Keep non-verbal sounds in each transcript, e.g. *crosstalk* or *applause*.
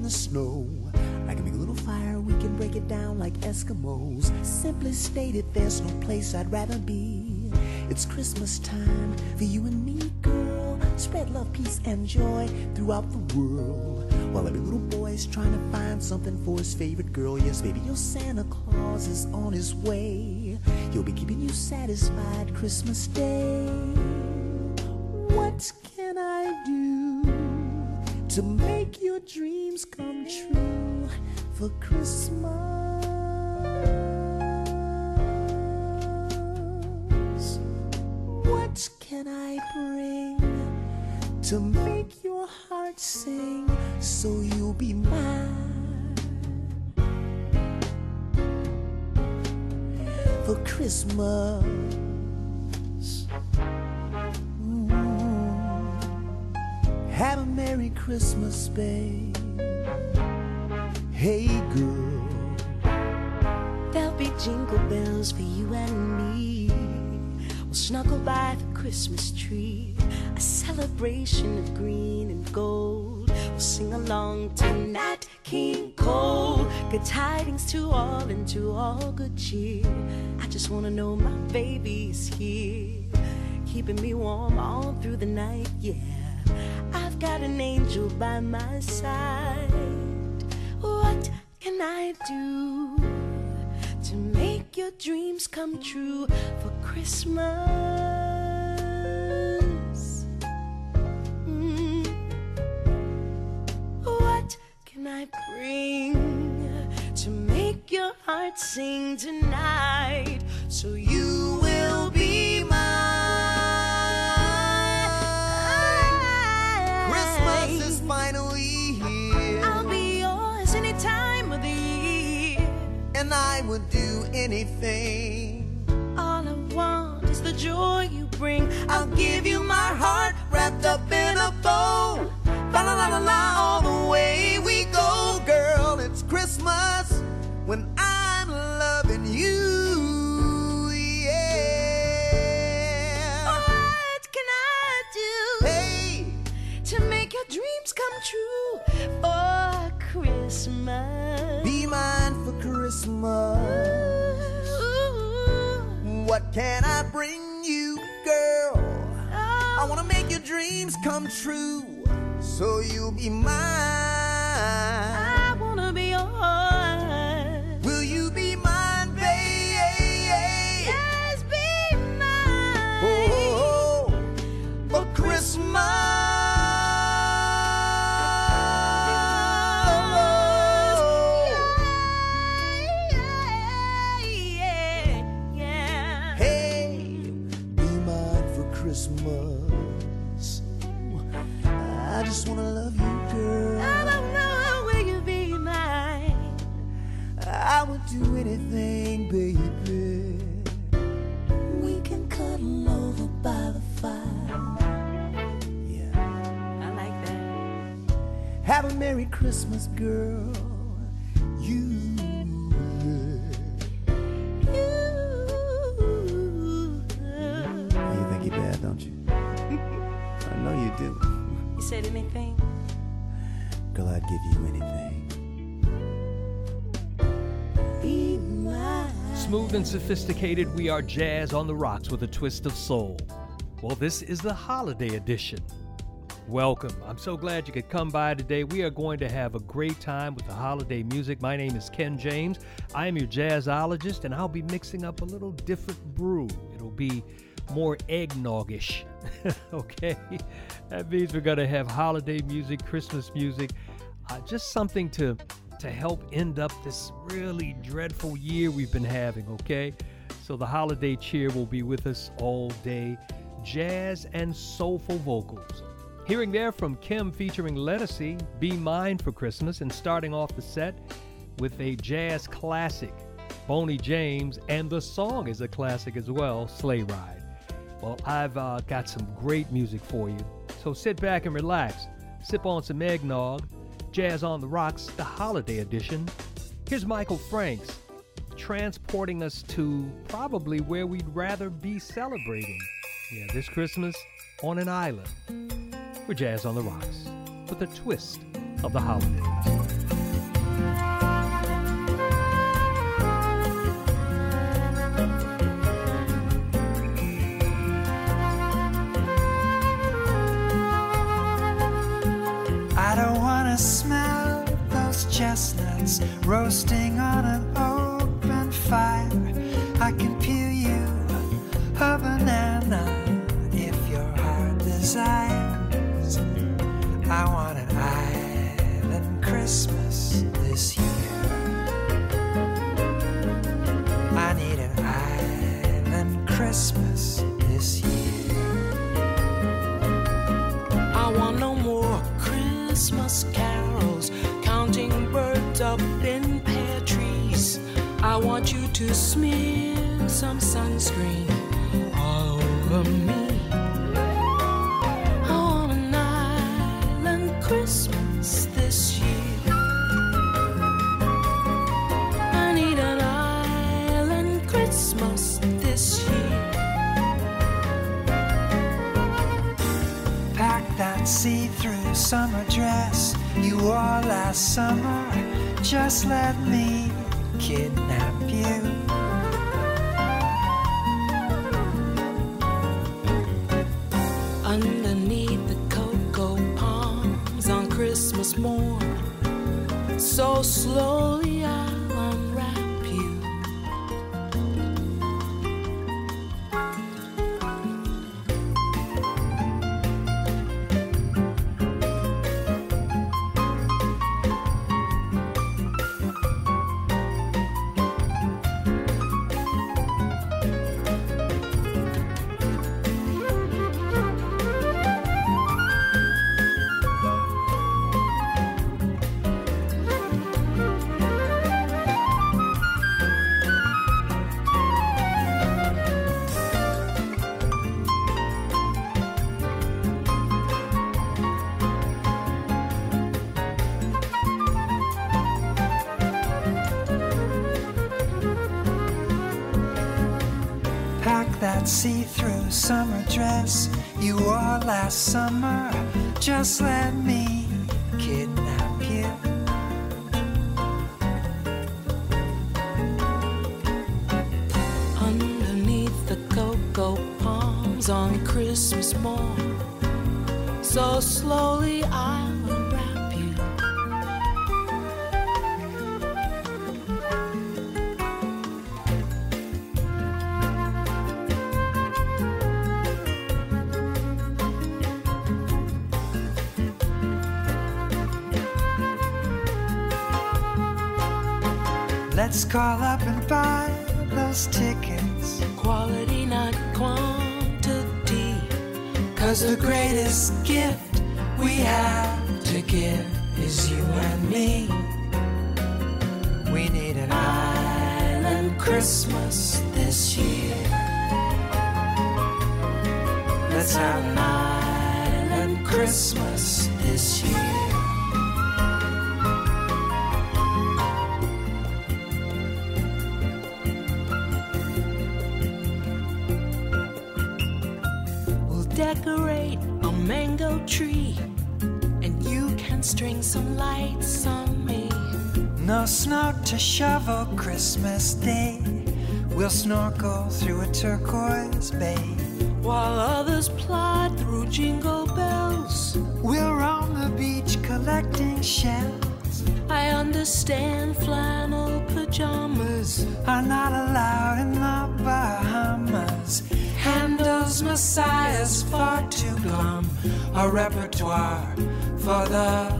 in the snow. I can make a little fire, we can break it down like Eskimos. Simply stated, there's no place I'd rather be. It's Christmas time for you and me, girl. Spread love, peace, and joy throughout the world. While every little boy's trying to find something for his favorite girl. Yes, baby, your Santa Claus is on his way. He'll be keeping you satisfied Christmas Day. What can I do to make your true for Christmas? What can I bring to make your heart sing so you'll be mine for Christmas? Mm. Have a Merry Christmas, babe. Hey, girl. There'll be jingle bells for you and me. We'll snuggle by the Christmas tree, a celebration of green and gold. We'll sing along to Nat King Cole. Good tidings to all and to all good cheer. I just wanna know my baby's here, keeping me warm all through the night. Yeah, I've got an angel by my side. What can I do to make your dreams come true for Christmas? Mm. What can I bring to make your heart sing tonight so you anything. All I want is the joy you bring. I'll give you my heart wrapped up in a bow. La la la la la, all the way we go, girl. It's Christmas when I'm loving you. Yeah. What can I do Hey, to make your dreams come true for Christmas? be mine for Christmas. What can I bring you, girl? I wanna make your dreams come true, so you'll be mine. I wanna be yours. Christmas. I just wanna love you, I girl. don't know, will you be mine? I would do anything, baby. We can cuddle over by the fire. Yeah. I like that. Have a Merry Christmas, girl. Smooth and sophisticated, we are jazz on the rocks with a twist of soul. Well, this is the holiday edition. Welcome. I'm so glad you could come by today. We are going to have a great time with the holiday music. My name is Ken James. I am your jazzologist, and I'll be mixing up a little different brew. It'll be more eggnoggish. *laughs* okay? That means we're going to have holiday music, Christmas music, uh, just something to to help end up this really dreadful year we've been having, okay? So the holiday cheer will be with us all day. Jazz and soulful vocals. Hearing there from Kem featuring Ledisi, Be Mine for Christmas, and starting off the set with a jazz classic, Boney James, and the song is a classic as well, Sleigh Ride. Well, I've uh, got some great music for you, so sit back and relax, sip on some eggnog, Jazz on the Rocks, the holiday edition. Here's Michael Franks transporting us to probably where we'd rather be celebrating. Yeah, this Christmas on an island. We're Jazz on the Rocks with a twist of the holidays. Wanna smell those chestnuts roasting on an open fire. I can peel you a banana if your heart desires. I want an island Christmas this year. I need an island Christmas want you to smear some sunscreen all over me. Want an island Christmas this year. I need an island Christmas this year. Pack that see through summer dress you wore last summer. Just let me kidnap Morn, so slowly Just let me kidnap you. Underneath the cocoa palms on Christmas morn, so slowly I'll call up and buy those tickets. Quality, not quantity. Cause the greatest gift we have to give is you and me. We need an island Christmas this year. Let's have an island Christmas this year. Christmas Day. We'll snorkel through a turquoise bay. While others plod through jingle bells, We'll roam the beach collecting shells. I understand flannel pajamas. Are not allowed in the Bahamas. Handel's Messiah's far too glum. A repertoire for the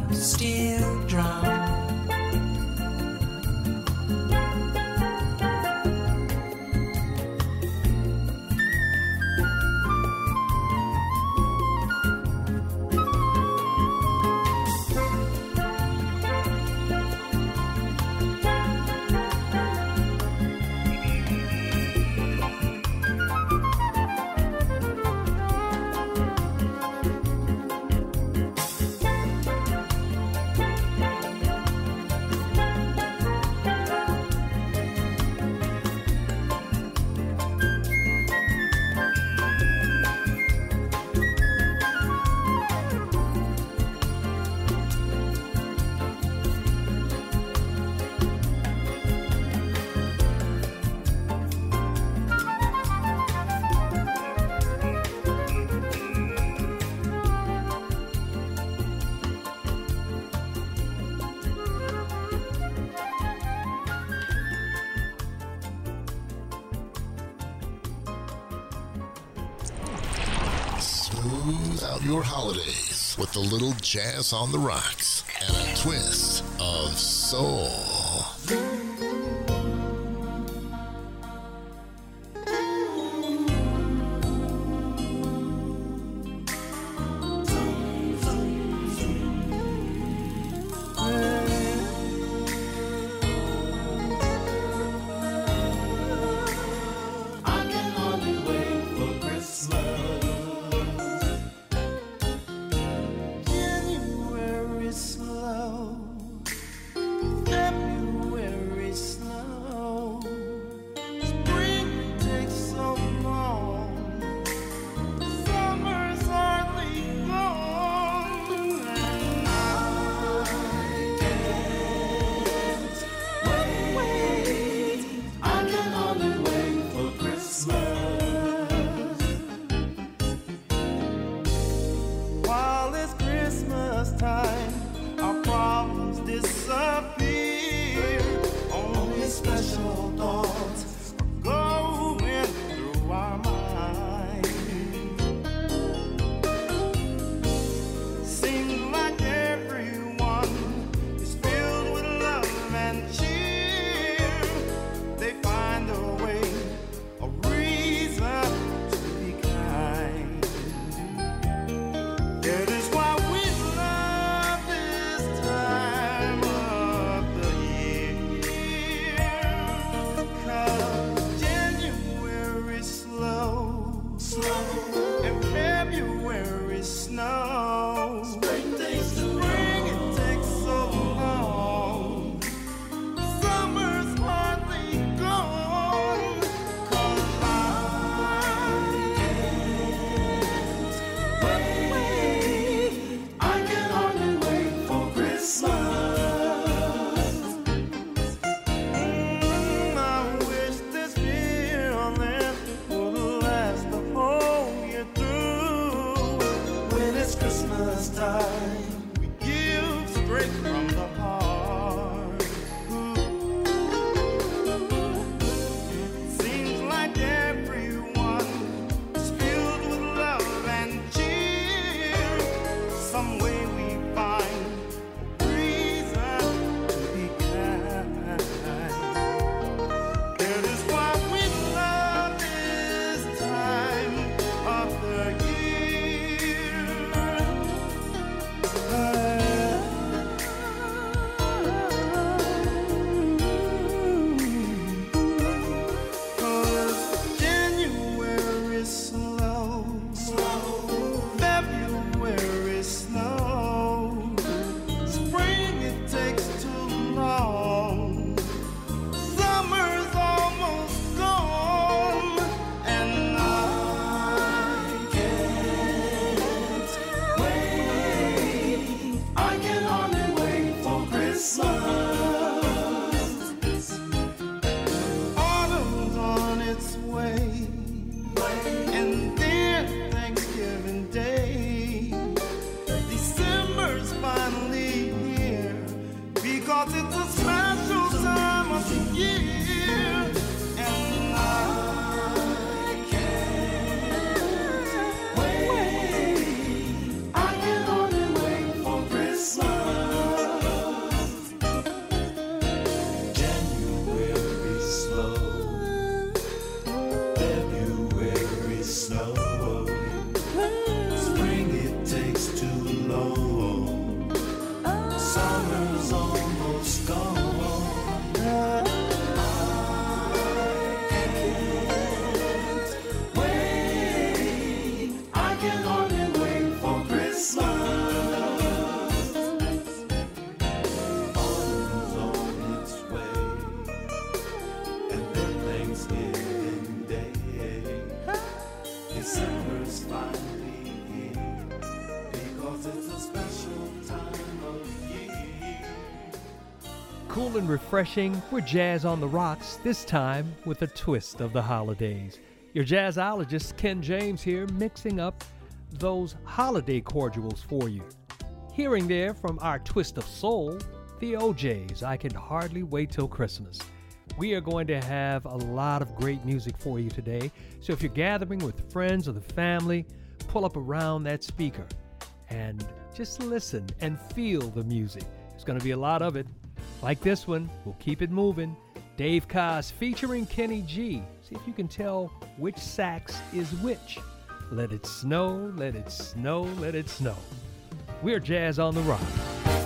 with a little jazz on the rocks and a twist of soul. Refreshing, we're jazz on the rocks, this time with a twist of the holidays. Your jazzologist Ken James here, mixing up those holiday cordials for you. Hearing there from our twist of soul, the O'Jays, I can hardly wait till Christmas. We are going to have a lot of great music for you today, so if you're gathering with friends or the family, pull up around that speaker and just listen and feel the music. There's going to be a lot of it. Like this one, we'll keep it moving. Dave Koz featuring Kenny G. See if you can tell which sax is which. Let it snow, let it snow, let it snow. We're Jazz on the Rock.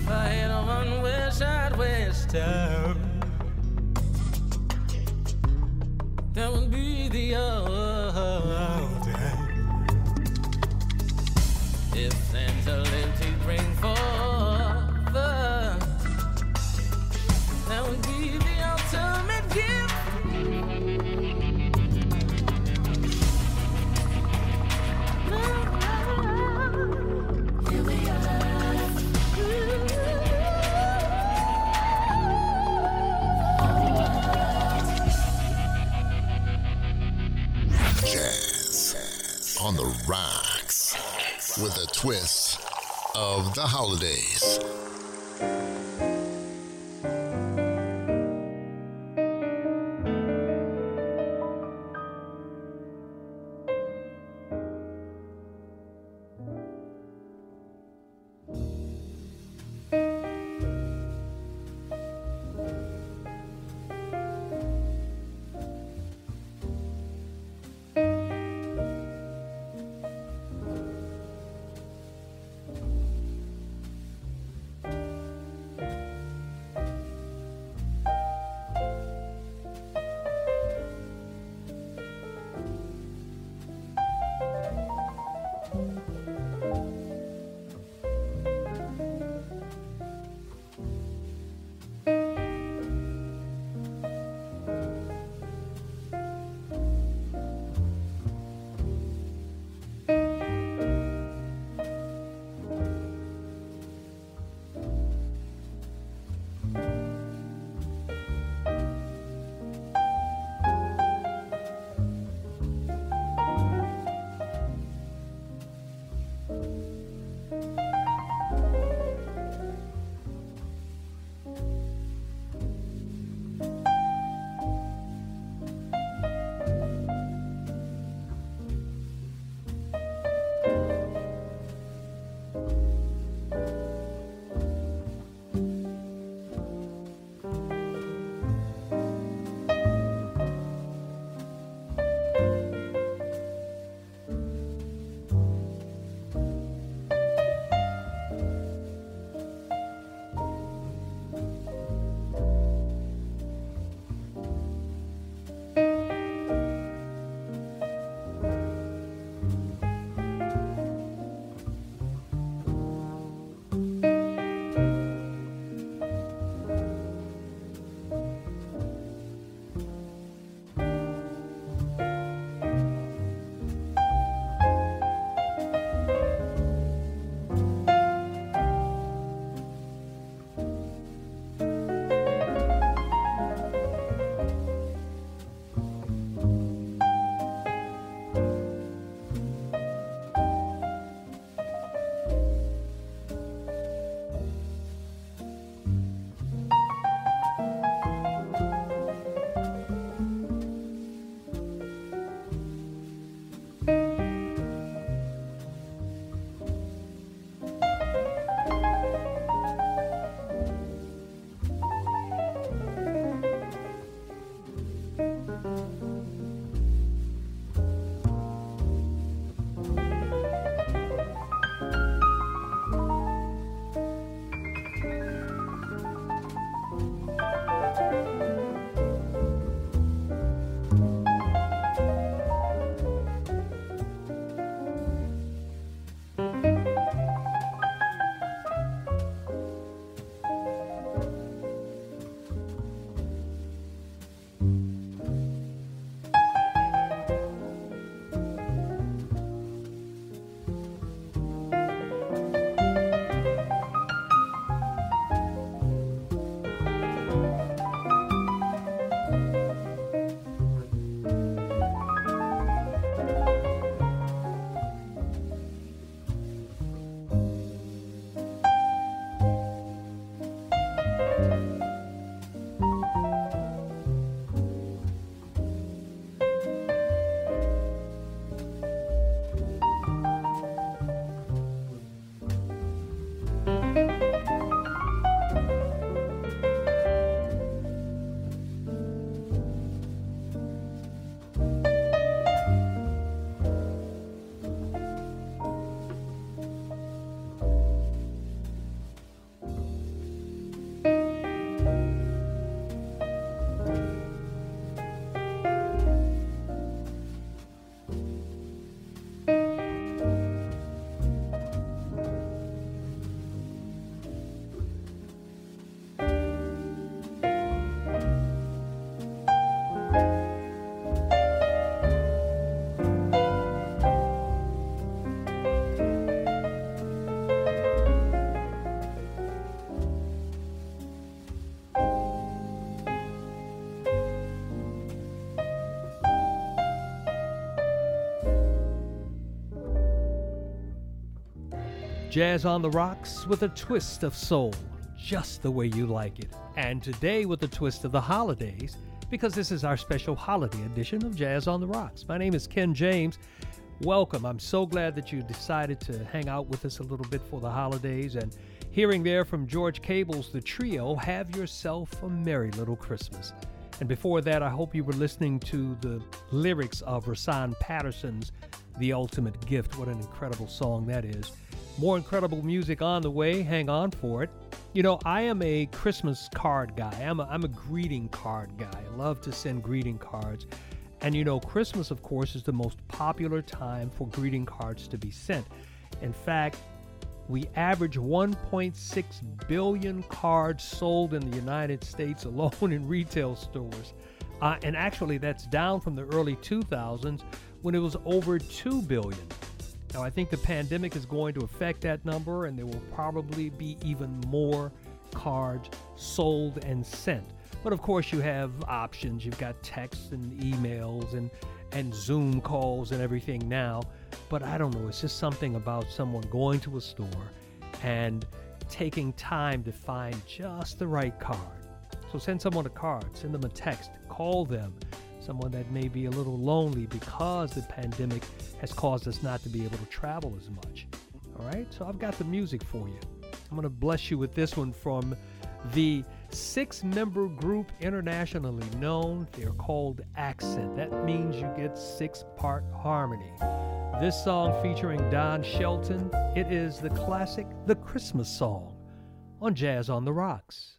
If I had one wish, I'd wish holidays. Jazz on the Rocks with a twist of soul, just the way you like it. And today with a twist of the holidays, because this is our special holiday edition of Jazz on the Rocks. My name is Ken James. Welcome. I'm so glad that you decided to hang out with us a little bit for the holidays. And hearing there from George Cables The Trio, Have Yourself a Merry Little Christmas. And before that, I hope you were listening to the lyrics of Rahsaan Patterson's The Ultimate Gift. What an incredible song that is. More incredible music on the way. Hang on for it. You know, I am a Christmas card guy. I'm a, I'm a greeting card guy. I love to send greeting cards. And you know, Christmas, of course, is the most popular time for greeting cards to be sent. In fact, we average 1.6 billion cards sold in the United States alone *laughs* in retail stores. Uh, and actually, that's down from the early 2000s when it was over 2 billion. Now, I think the pandemic is going to affect that number, and there will probably be even more cards sold and sent. But of course, you have options. You've got texts and emails and, and Zoom calls and everything now. But I don't know, it's just something about someone going to a store and taking time to find just the right card. So send someone a card, send them a text, call them, someone that may be a little lonely because the pandemic has caused us not to be able to travel as much. All right, so I've got the music for you. I'm going to bless you with this one from the six member group internationally known. They're called Accent. That means you get six part harmony. This song featuring Don Shelton, it is the classic The Christmas Song on Jazz on the Rocks.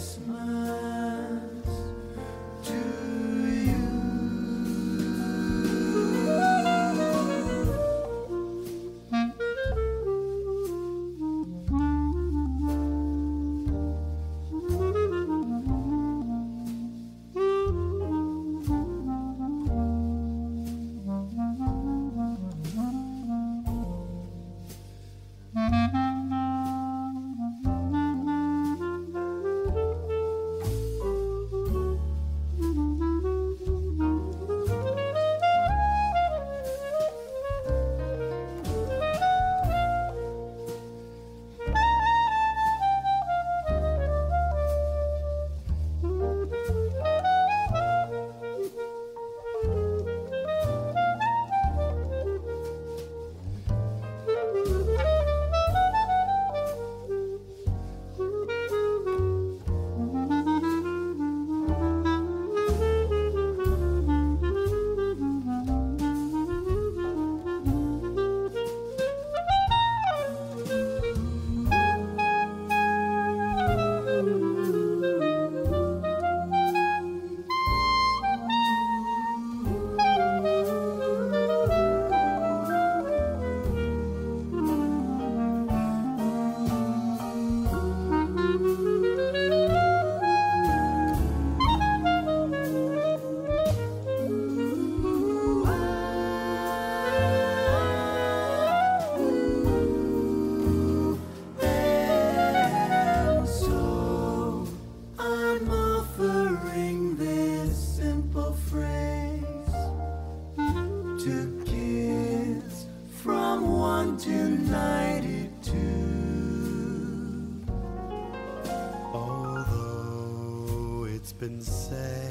been said.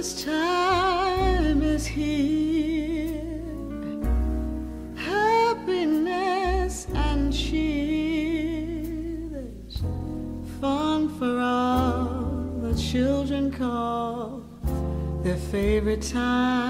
Christmas time is here. Happiness and cheer. There's fun for all the children call their favorite time.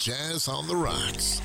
Jazz on the rocks.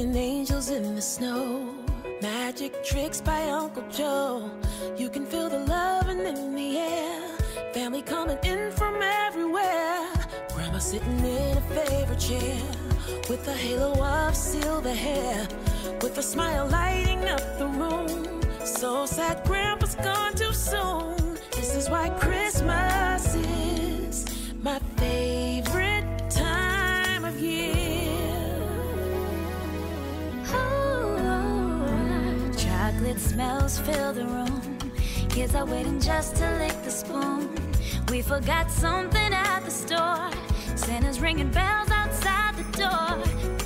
Angels in the snow. Magic tricks by Uncle Joe. You can feel the loving in the air. Family coming in from everywhere. Grandma sitting in a favorite chair with a halo of silver hair, with a smile lighting up the room. So sad, Grandpa's gone too soon. This is why Christmas chocolate smells fill the room. Kids are waiting just to lick the spoon. We forgot something at the store. Santa's ringing bells outside the door.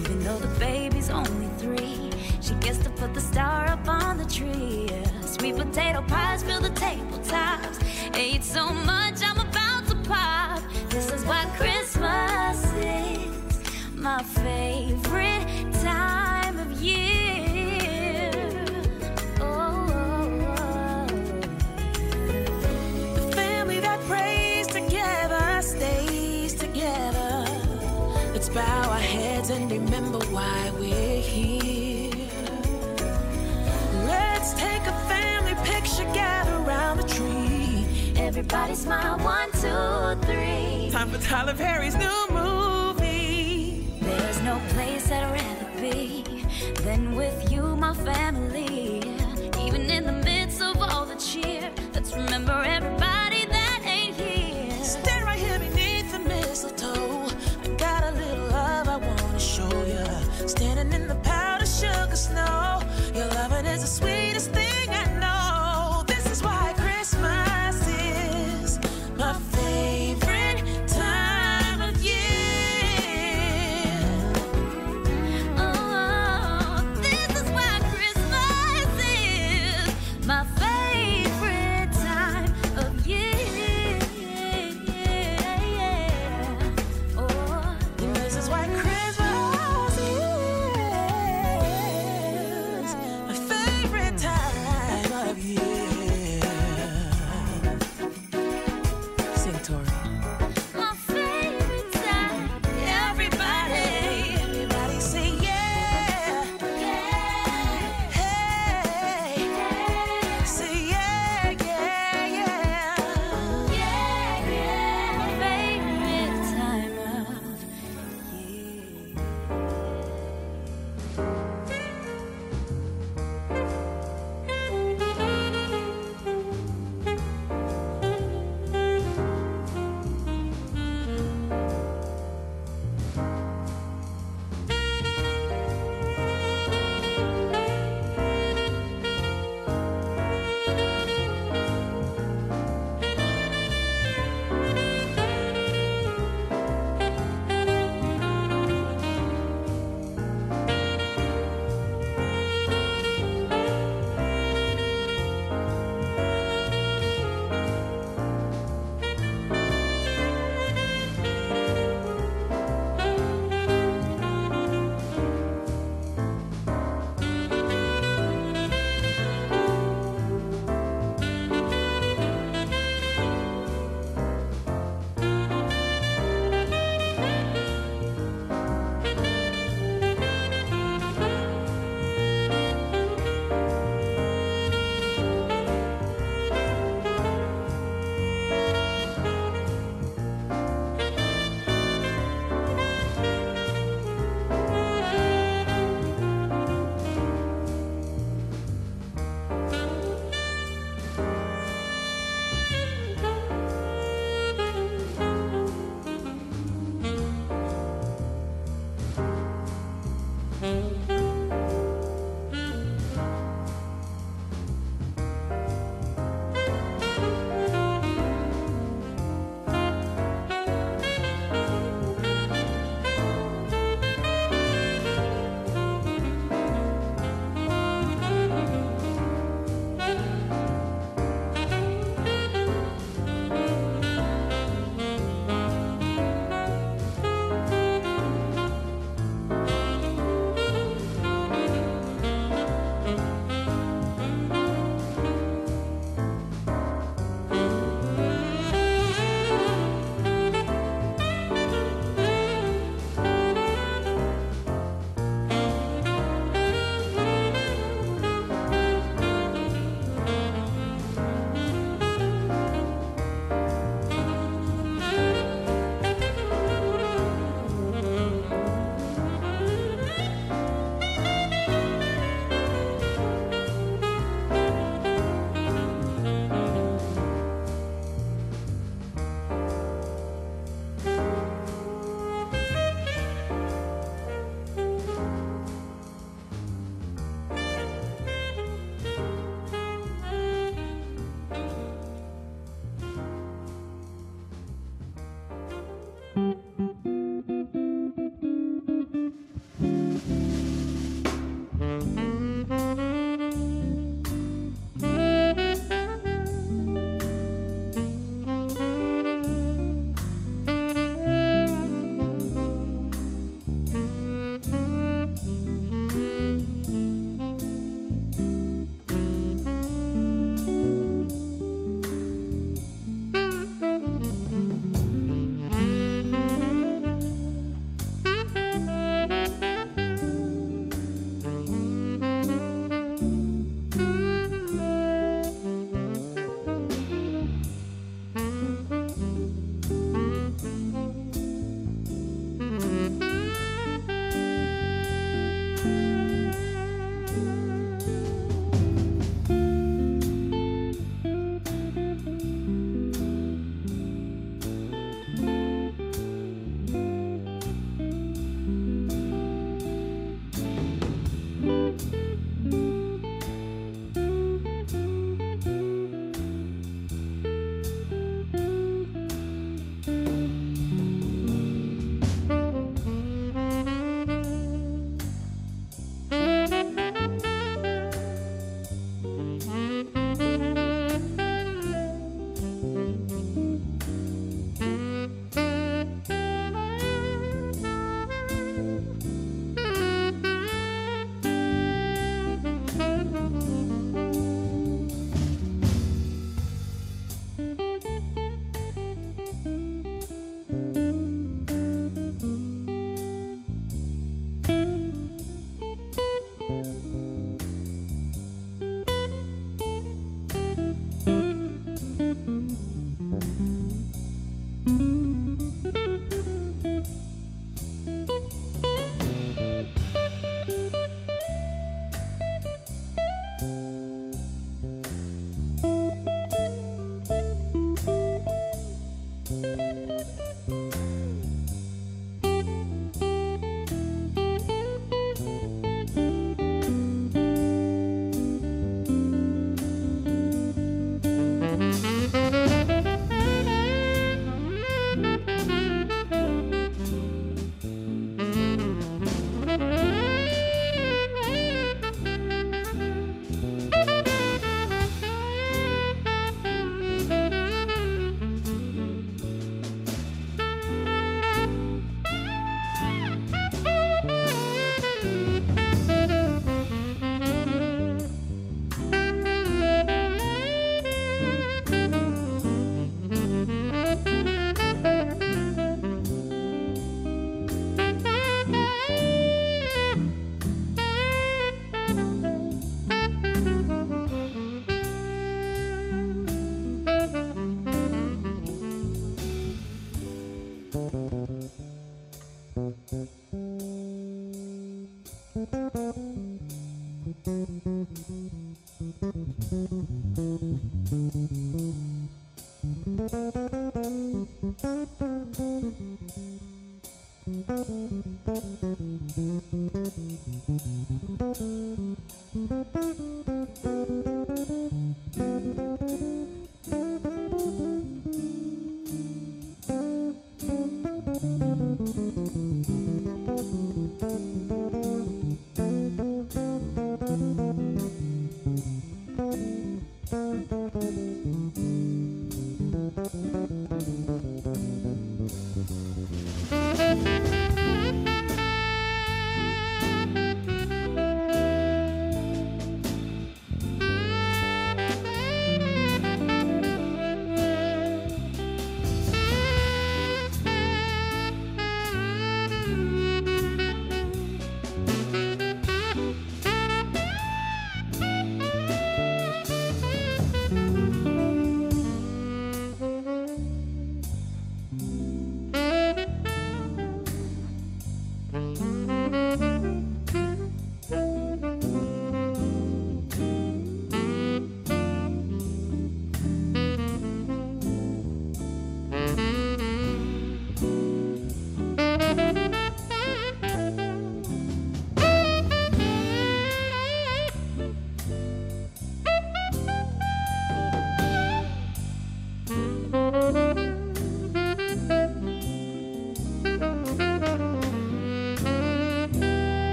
Even though the baby's only three, she gets to put the star up on the tree. Sweet potato pies fill the tabletops. Ate so much, I'm about to pop. This is why Christmas is my favorite time of year. Picture, gather around the tree. everybody smile. One, two, three. Time for Tyler Perry's new movie. There's no place I'd rather be than with you, my family. Even in the midst of all the cheer, let's remember everybody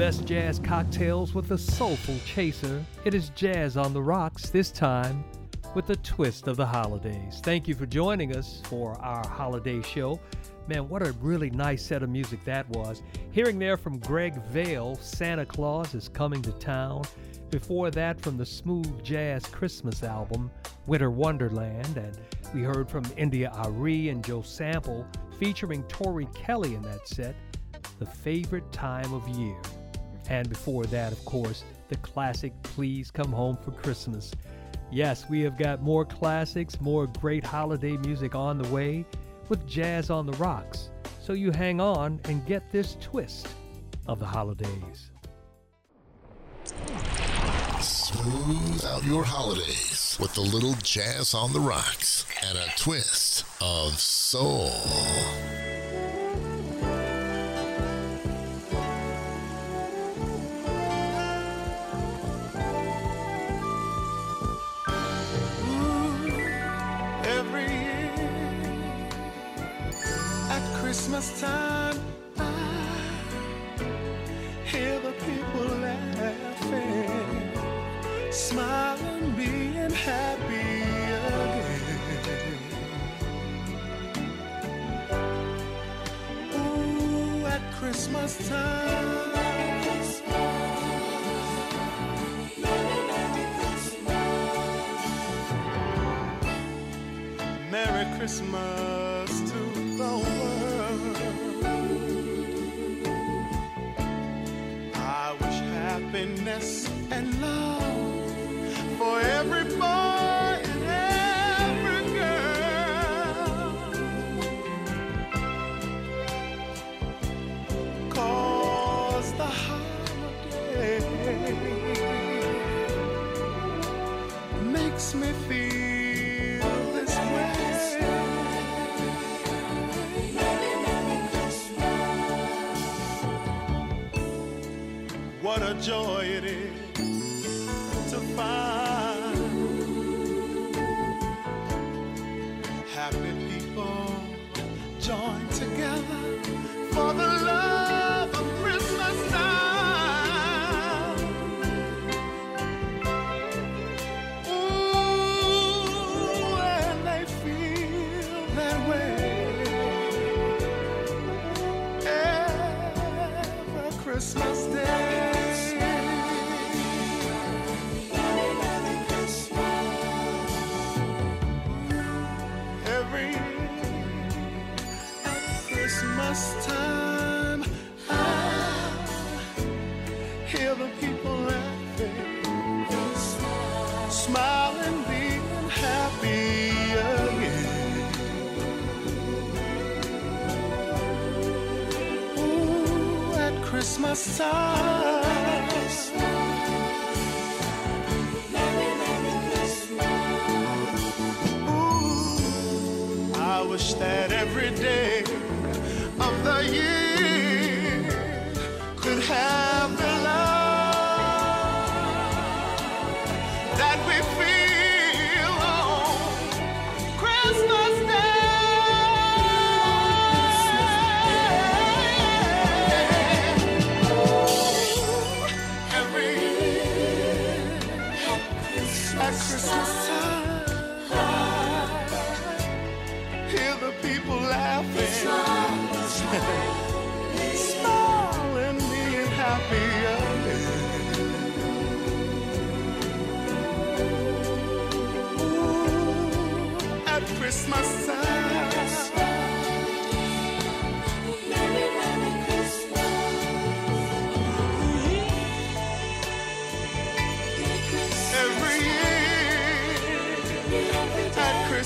best jazz cocktails with a soulful chaser. It is Jazz on the Rocks, this time with a twist of the holidays. Thank you for joining us for our holiday show. Man, what a really nice set of music that was. Hearing there from Greg Vail, Santa Claus is Coming to Town. Before that, from the Smooth Jazz Christmas album, Winter Wonderland. And we heard from India.Arie and Joe Sample, featuring Tori Kelly in that set, The Favorite Time of Year. And before that, of course, the classic Please Come Home for Christmas. Yes, we have got more classics, more great holiday music on the way with Jazz on the Rocks. So you hang on and get this twist of the holidays. Smooth out your holidays with a little jazz on the rocks and a twist of soul.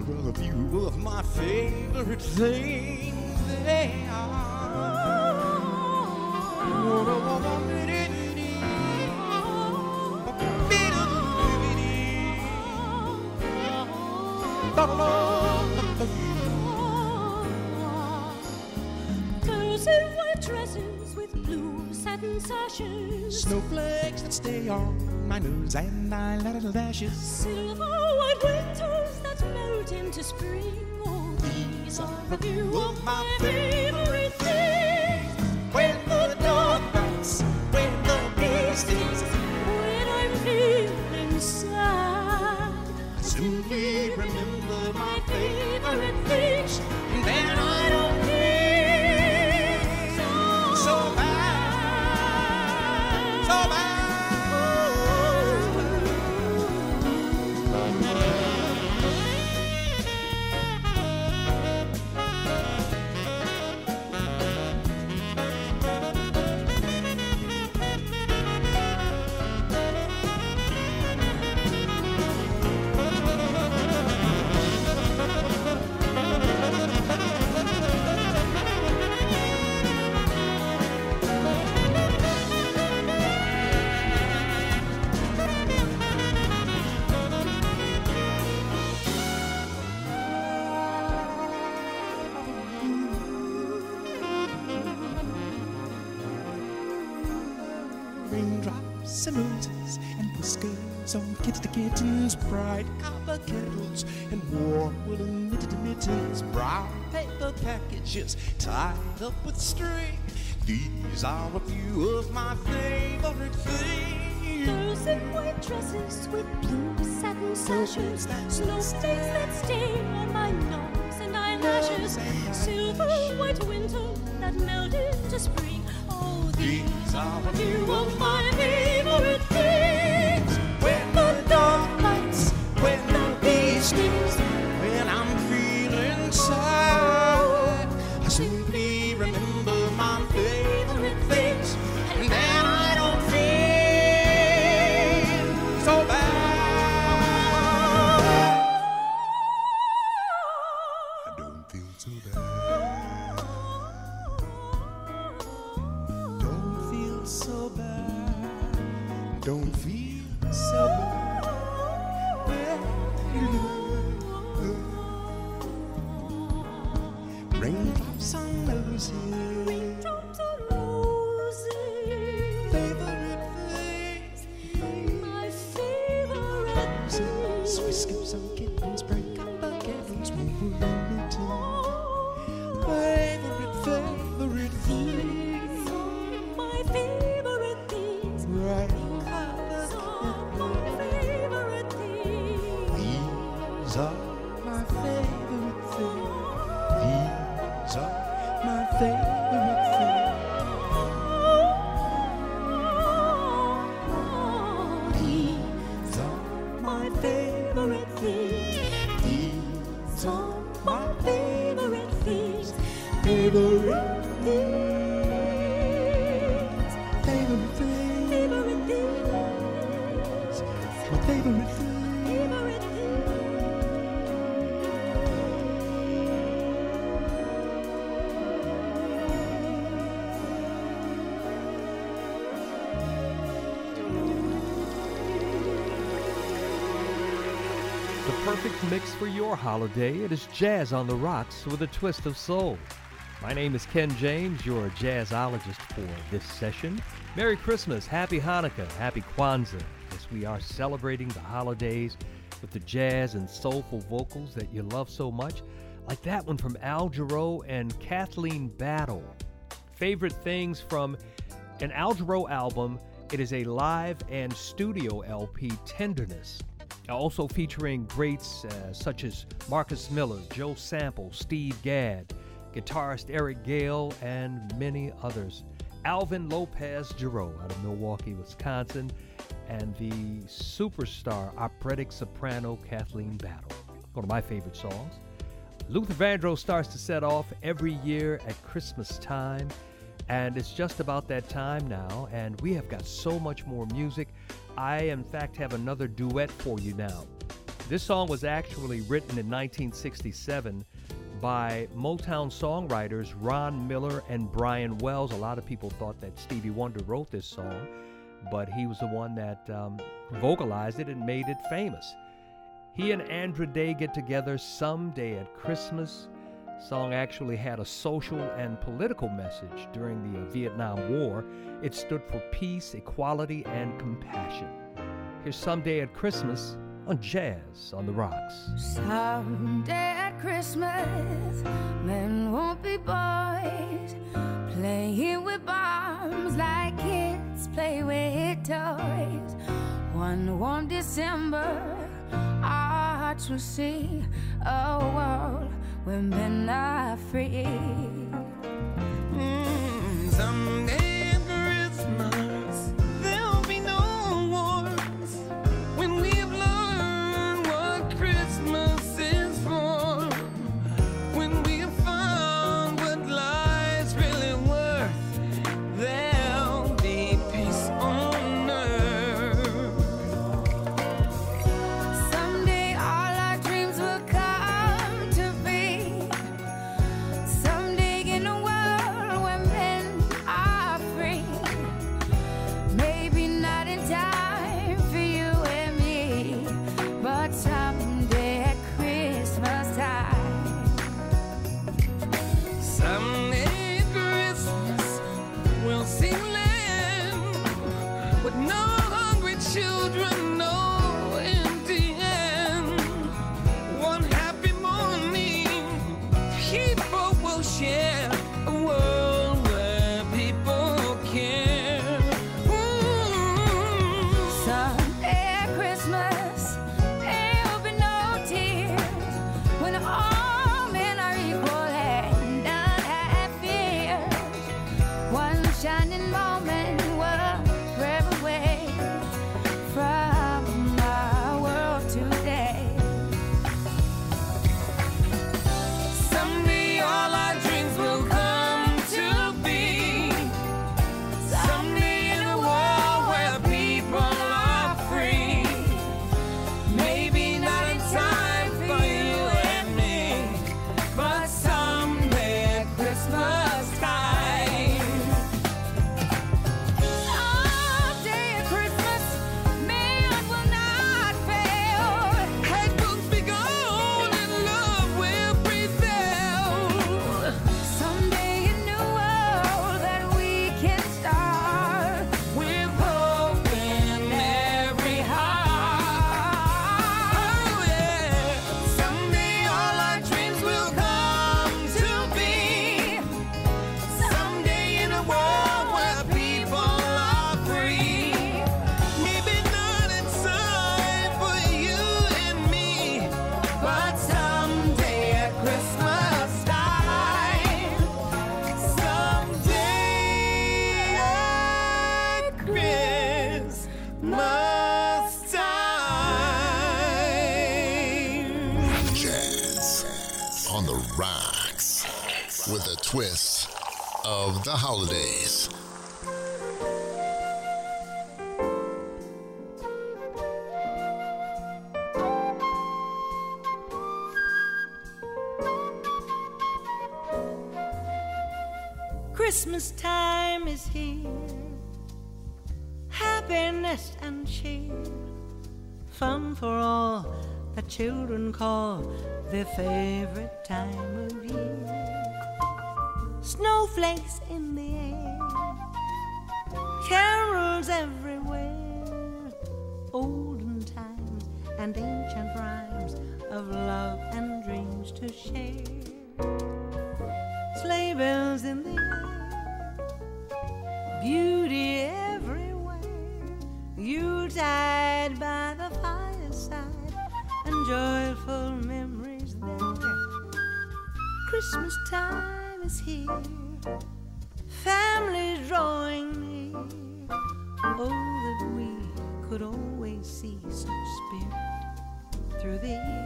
I'd rather be my favorite things. They are. Girls in white dresses with blue satin sashes. Snowflakes that stay on my nose and eyelashes. Silver roses and whiskers on kids to kittens, bright copper kettles and warm woolen knitted mittens, brown paper packages tied up with string. These are a few of my favorite things. Girls in white dresses with blue satin sashes, snowflakes that stay on my nose and eyelashes, silver white winter that melt into spring. Oh, these are a few of my favorite your holiday. It is Jazz on the Rocks with a twist of soul. My name is Ken James, your jazzologist for this session. Merry Christmas, Happy Hanukkah, Happy Kwanzaa, as we are celebrating the holidays with the jazz and soulful vocals that you love so much, like that one from Al Jarreau and Kathleen Battle. Favorite things from an Al Jarreau album, it is a live and studio LP, Tenderness. Also featuring greats uh, such as Marcus Miller, Joe Sample, Steve Gadd, guitarist Eric Gale, and many others. Alvin Lopez Jarreau out of Milwaukee, Wisconsin, and the superstar operatic soprano Kathleen Battle. One of my favorite songs. Luther Vandross starts to set off every year at Christmas time, and it's just about that time now, and we have got so much more music. I, in fact, have another duet for you now. This song was actually written in 1967 by Motown songwriters Ron Miller and Bryan Wells. A lot of people thought that Stevie Wonder wrote this song, but he was the one that um, vocalized it and made it famous. He and Andra Day get together someday at Christmas. Song actually had a social and political message during the uh, Vietnam War. It stood for peace, equality, and compassion. Here's Someday at Christmas on Jazz on the Rocks. Someday at Christmas, men won't be boys, playing with bombs like kids play with toys. One warm December, our hearts will see a world where men are free. Mm, the holidays. Christmas time is here. Happiness and cheer. Fun for all that children call their favorite time of year. Snowflakes in the air. Carols everywhere. Olden times and ancient rhymes of love and dreams to share. Sleigh bells in the air beauty everywhere. Yuletide by the fireside and joyful memories there. Christmas time families drawing near. Oh, that we could always see such spirit through the year.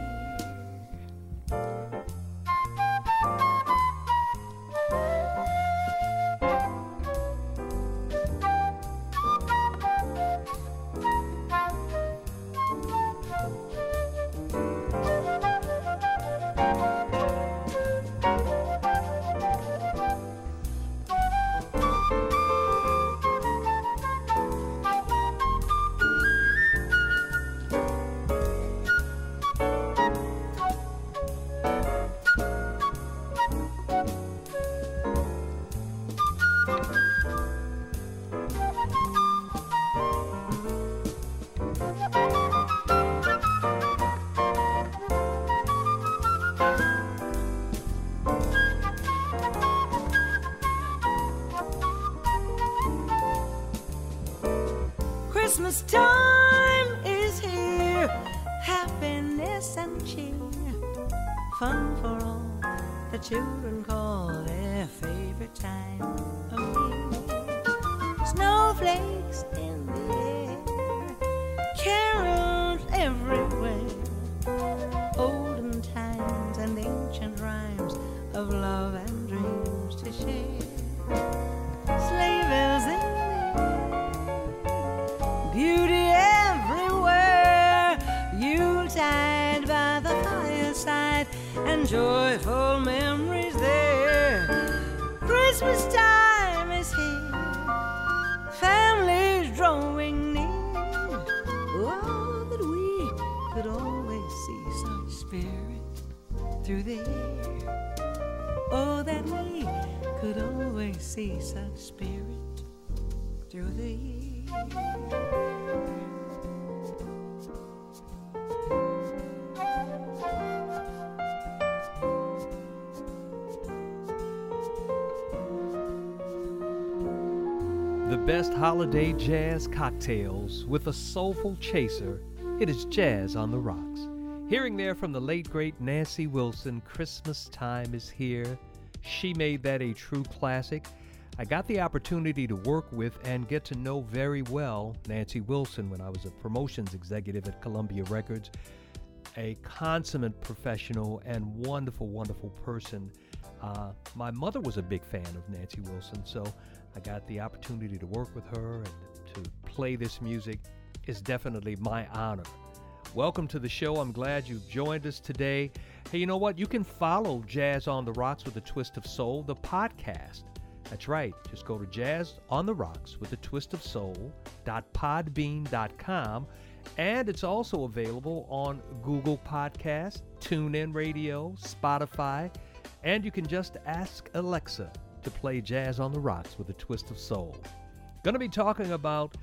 Children The best holiday jazz cocktails with a soulful chaser. It is Jazz on the Rocks. Hearing there from the late great Nancy Wilson, Christmas Time is Here. She made that a true classic. I got the opportunity to work with and get to know very well Nancy Wilson when I was a promotions executive at Columbia Records. A consummate professional and wonderful, wonderful person. Uh, my mother was a big fan of Nancy Wilson, so I got the opportunity to work with her and to play this music. It's definitely my honor. Welcome to the show. I'm glad you've joined us today. Hey, you know what? You can follow Jazz on the Rocks with a Twist of Soul, the podcast. That's right. Just go to Jazz on the Rocks with a Twist of Soul. Soul.podbean.com. And it's also available on Google Podcast, TuneIn Radio, Spotify, and you can just ask Alexa to play Jazz on the Rocks with a Twist of Soul. Gonna be talking about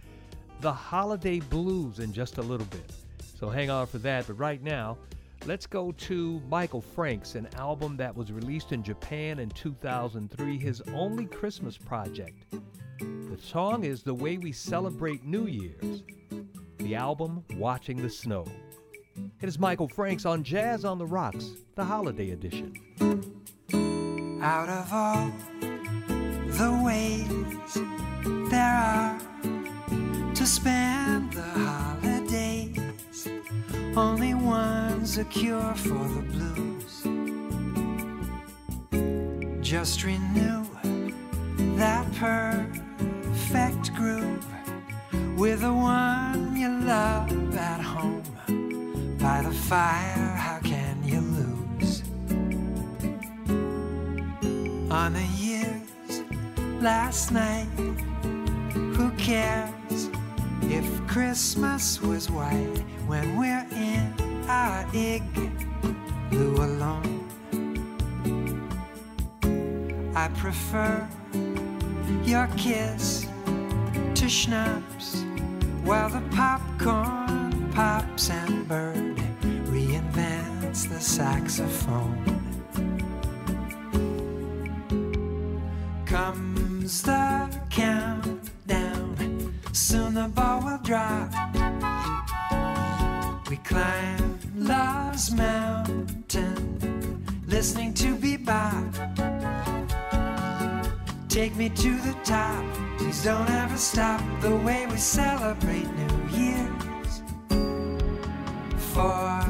the holiday blues in just a little bit. So hang on for that. But right now, let's go to Michael Franks, an album that was released in Japan in 2003, his only Christmas project. The song is The Way We Celebrate New Year's. The album, Watching the Snow. It is Michael Franks on Jazz on the Rocks, the holiday edition. Out of all the ways there are to spend the holidays, only one's a cure for the blues. just renew that perfect groove with the one you love at home by the fire. How can you lose? On the last night, who cares if Christmas was white when we're in our igloo alone? I prefer your kiss to schnapps while the popcorn pops and Bird reinvents the saxophone. Comes the countdown, soon the ball will drop. We climb Love's Mountain, listening to bebop. Take me to the top. Please don't ever stop the way we celebrate New Year's. For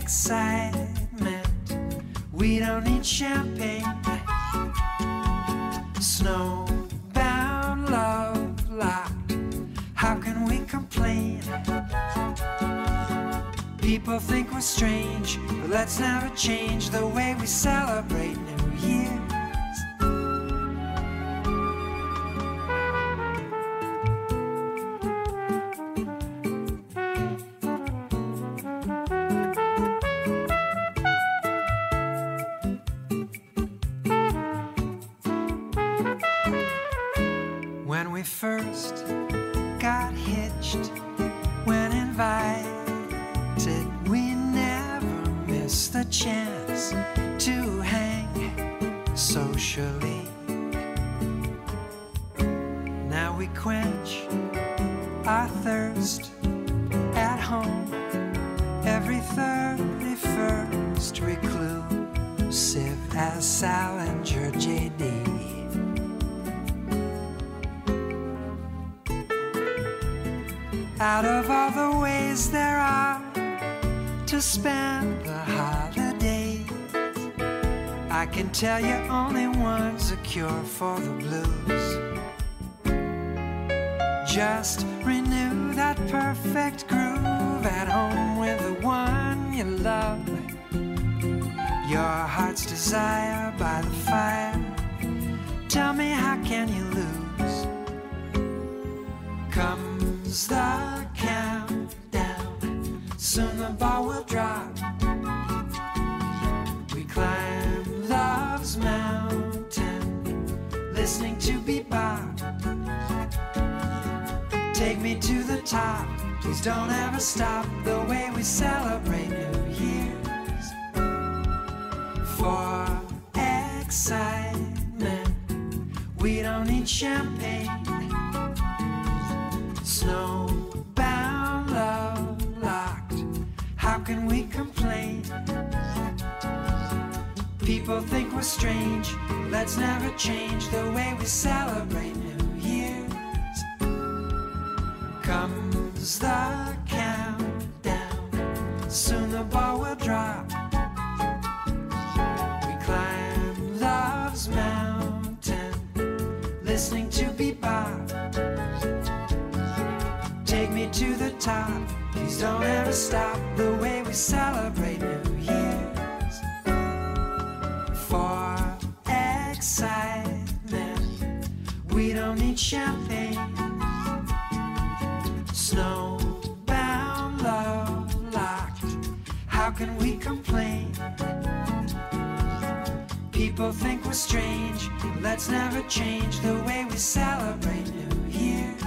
excitement, we don't need champagne. Snowbound love locked. How can we complain? People think we're strange, but let's never change the way we celebrate New Year's. Tell you only one's a cure for the blues. Just renew that perfect groove at home with the one you love. Your heart's desire by the fire. Tell me, how can you lose? Comes the countdown, soon the ball will drop. Take me to the top, please don't ever stop the way we celebrate New Year's. For excitement, we don't need champagne. Snowbound People think we're strange, let's never change the way we celebrate New Year's. Comes the countdown, soon the ball will drop. We climb love's mountain, listening to bebop. Take me to the top, please don't ever stop the way we celebrate New Year's. Need champagne. Snowbound love locked, how can we complain? People think we're strange, let's never change the way we celebrate New Year's.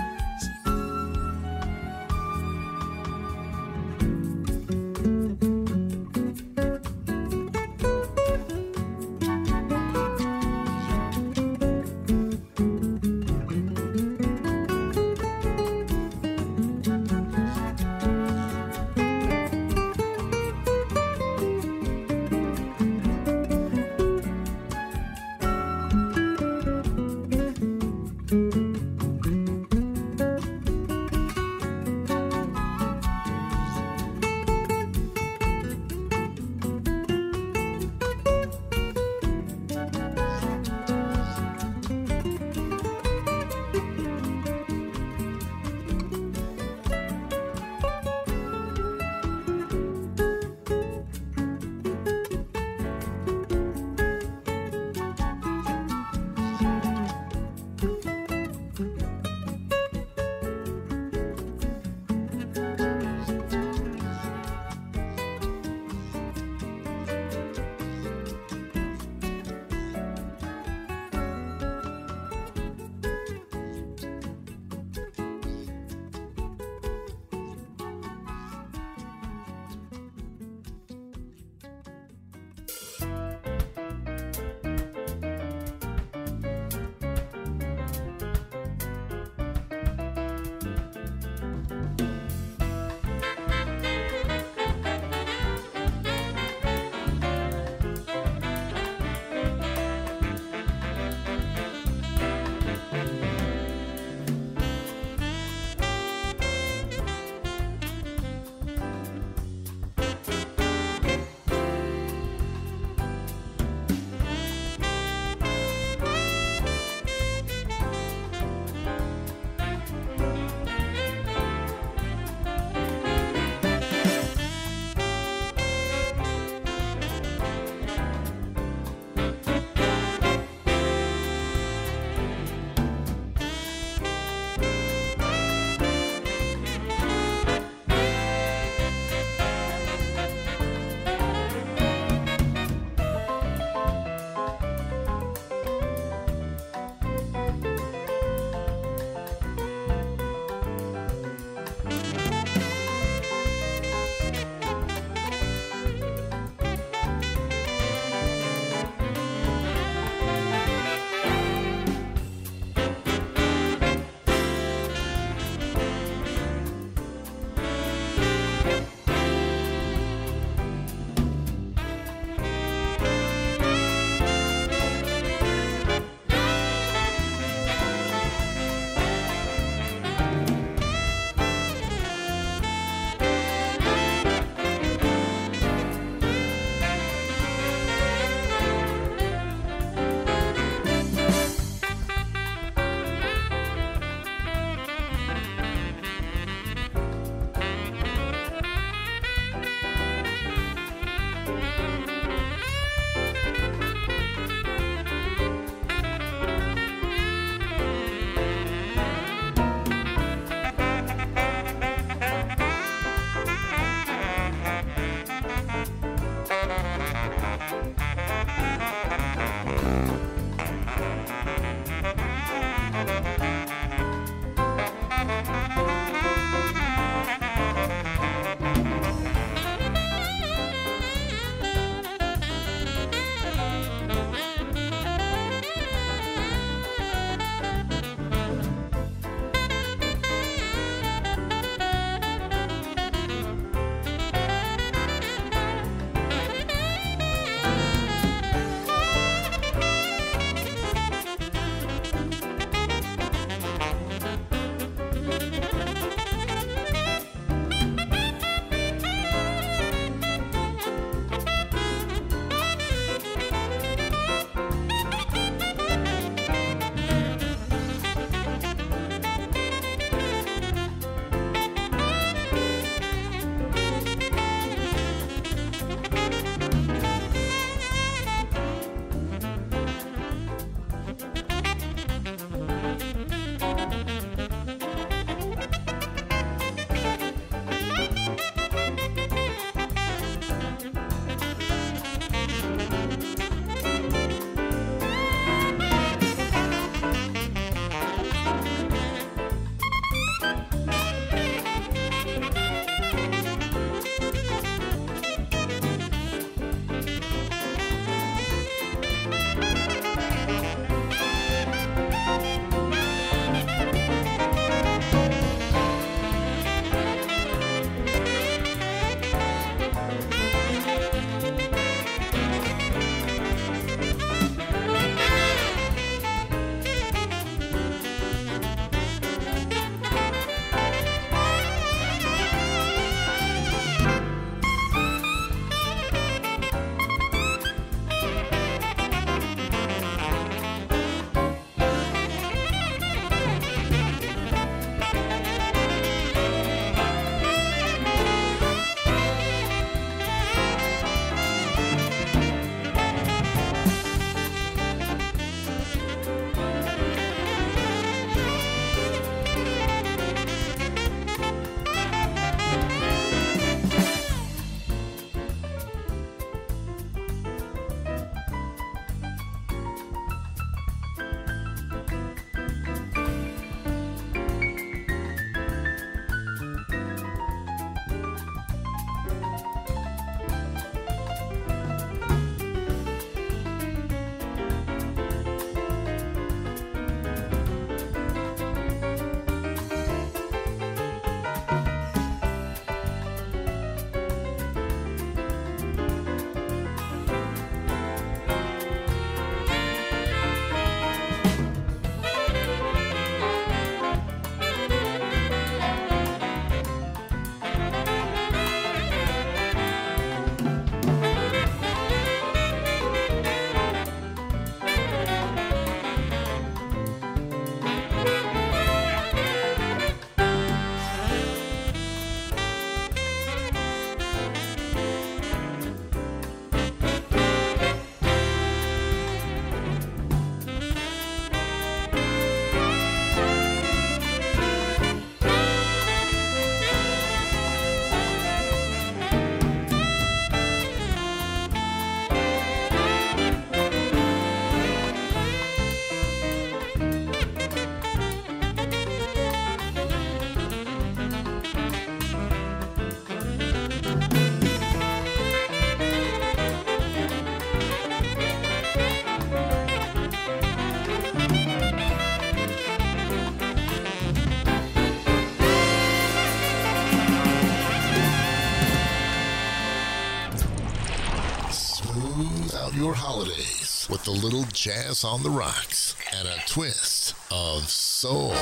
Your holidays with a little jazz on the rocks and a twist of soul.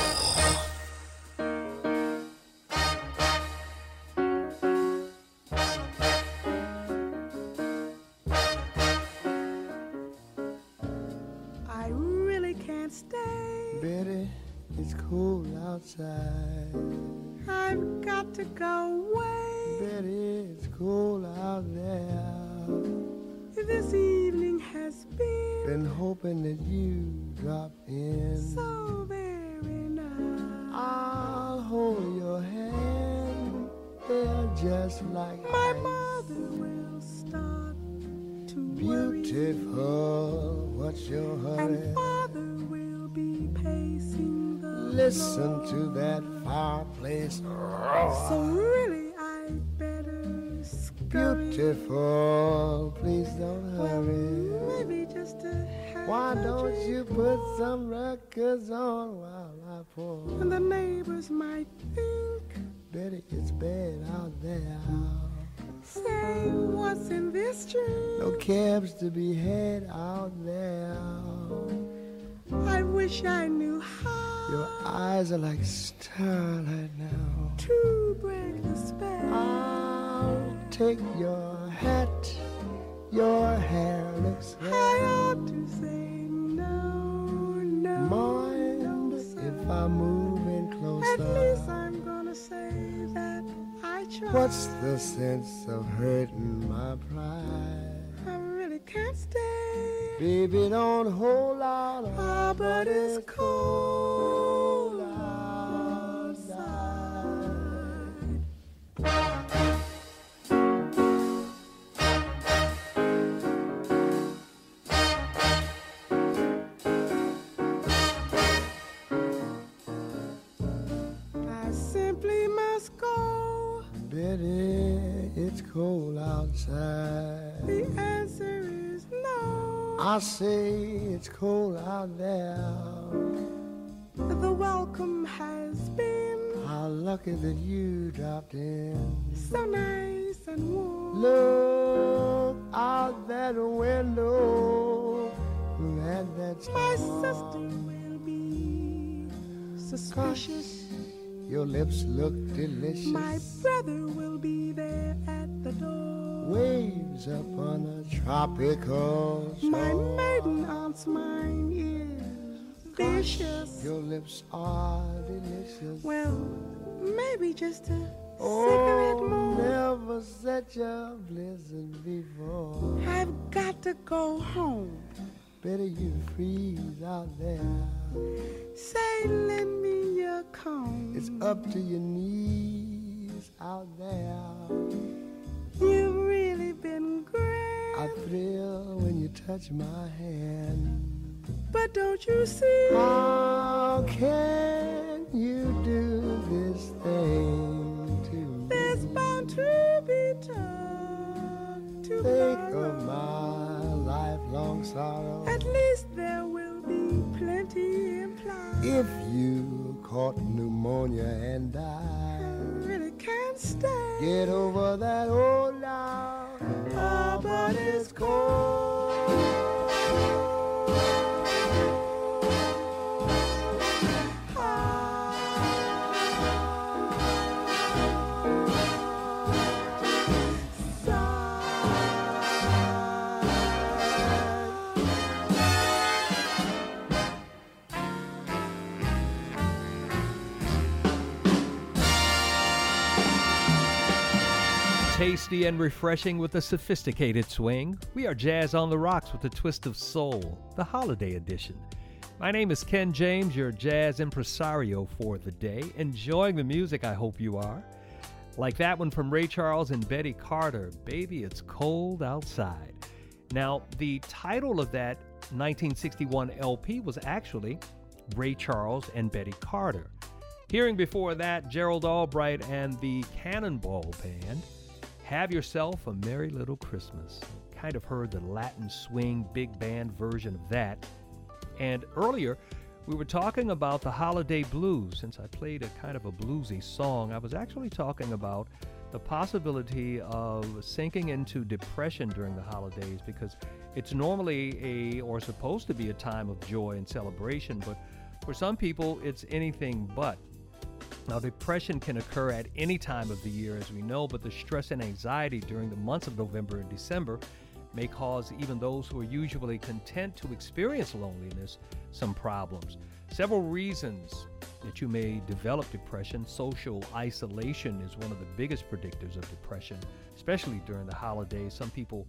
Put some records on while I pour? And the neighbors might think, Betty, it's bad out there. say, what's in this drink? No cabs to be had out there. I wish I knew how Your eyes are like starlight now. to break the spell. I'll take your hat. Your hair looks I red. ought to say Mind if I move in At least I'm gonna say that I tried. What's the sense of hurting my pride? I really can't stay. Baby, don't hold out. Ah, but it's cold outside. I The answer is no. I say it's cold out there. The welcome has been How lucky that you dropped in. so nice and warm. Look out that window. That My sister will be suspicious. Your lips look delicious. My brother will Waves upon a tropical shore. My maiden aunt's mind is vicious. Your lips are delicious. Well, maybe just a Oh, cigarette more. never such a blizzard before. I've got to go home. Better you freeze out there. Say, lend me your comb. It's up to your knees out there. Been great. I thrill when you touch my hand. But don't you see? How can you do this thing to me? There's bound to be time to Think of my lifelong sorrow. At least there will be plenty implied. If you caught pneumonia and died, I really can't stay. get over that old now. Ah, but it's Tasty and refreshing with a sophisticated swing. We are Jazz on the Rocks with a twist of soul, the holiday edition. My name is Ken James, your jazz impresario for the day. Enjoying the music, I hope you are. Like that one from Ray Charles and Betty Carter, Baby It's Cold Outside. Now, the title of that 1961 LP was actually Ray Charles and Betty Carter. Hearing before that, Gerald Albright and the Cannonball Band. Have yourself a merry little Christmas. Kind of heard the Latin swing big band version of that. And earlier, we were talking about the holiday blues. Since I played a kind of a bluesy song, I was actually talking about the possibility of sinking into depression during the holidays because it's normally a or supposed to be a time of joy and celebration, but for some people it's anything but. Now, depression can occur at any time of the year, as we know, but the stress and anxiety during the months of November and December may cause even those who are usually content to experience loneliness some problems. Several reasons that you may develop depression. Social isolation is one of the biggest predictors of depression, especially during the holidays. Some people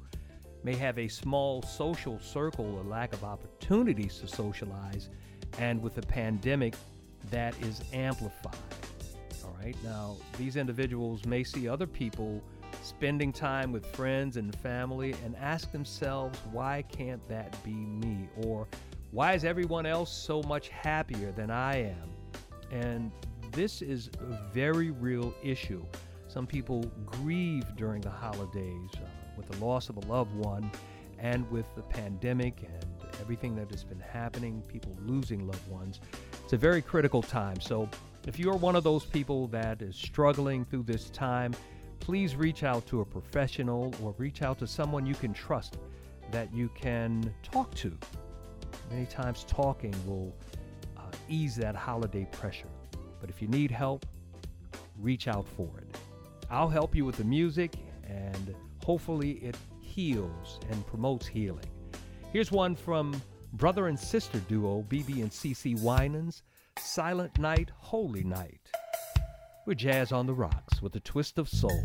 may have a small social circle, a lack of opportunities to socialize, and with the pandemic, that is amplified. Right, now these individuals may see other people spending time with friends and family and ask themselves, why can't that be me? Or why is everyone else so much happier than I am? And this is a very real issue. Some people grieve during the holidays uh, with the loss of a loved one and with the pandemic and everything that has been happening, people losing loved ones. It's a very critical time. So, if you're one of those people that is struggling through this time, please reach out to a professional or reach out to someone you can trust that you can talk to. Many times, talking will uh, ease that holiday pressure. But if you need help, reach out for it. I'll help you with the music, and hopefully, it heals and promotes healing. Here's one from brother and sister duo BeBe and CeCe Winans Silent Night, Holy Night. We're Jazz on the Rocks with a twist of soul.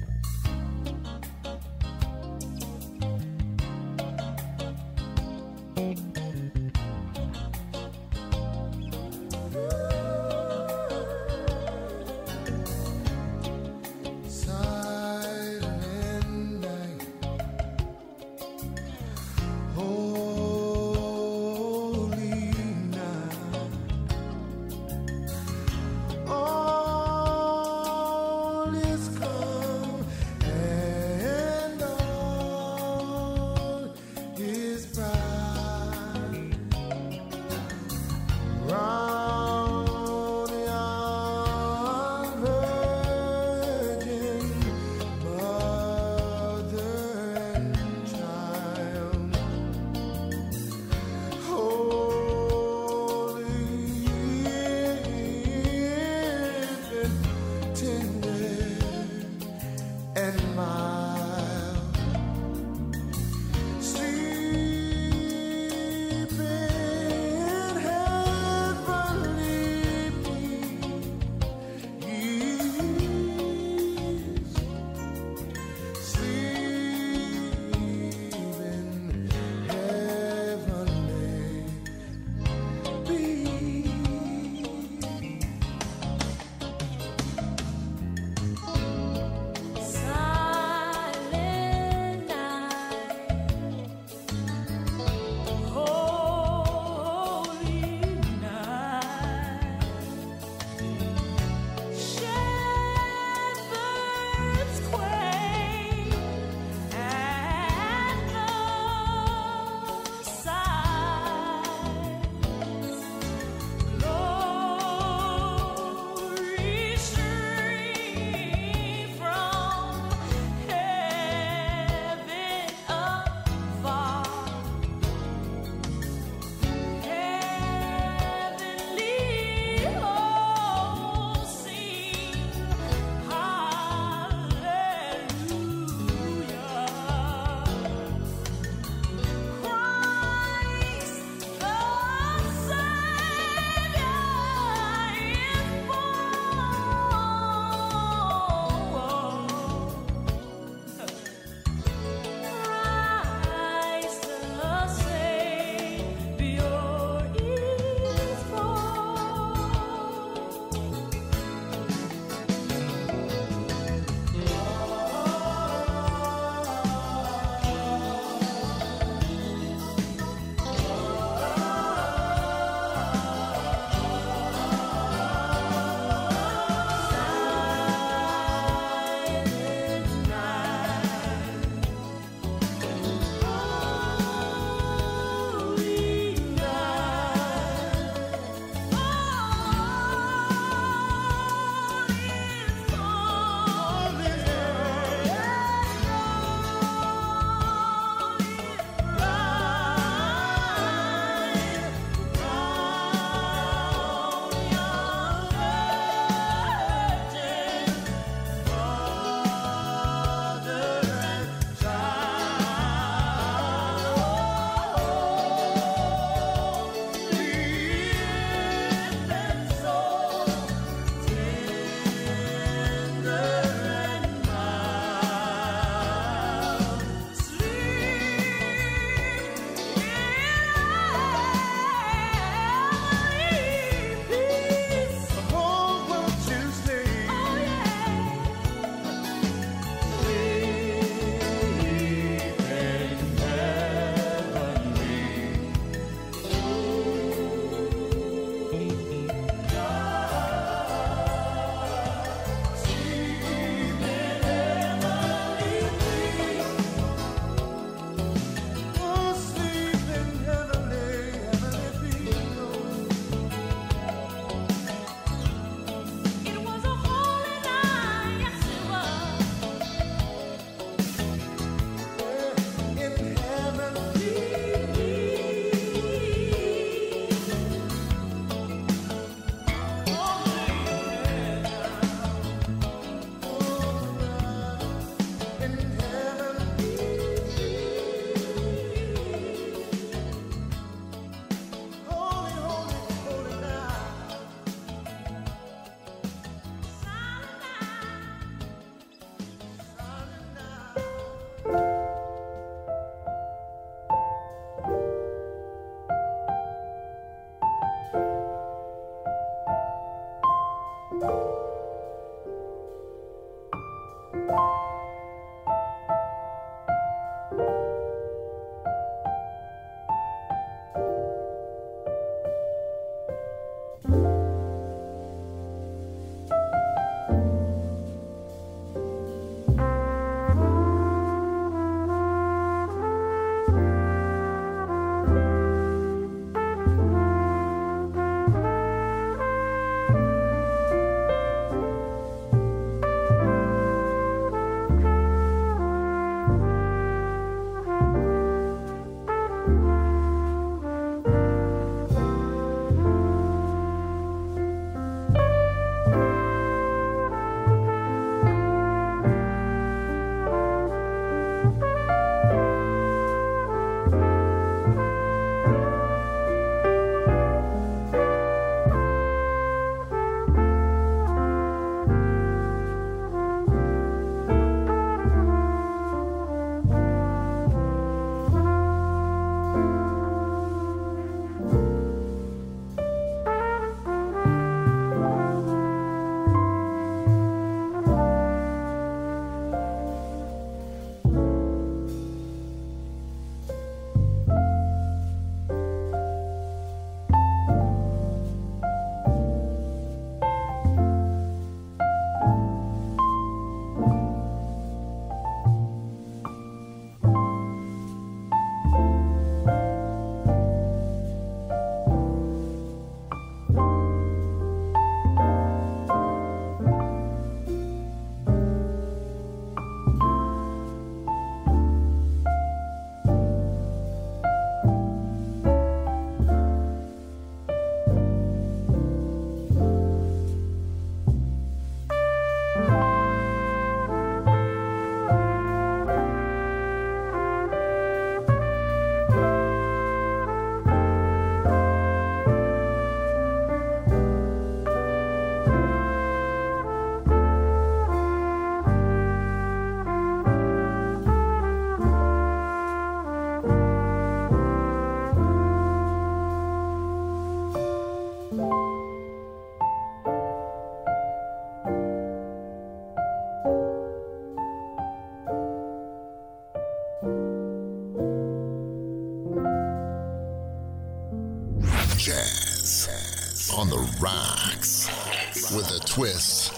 Twist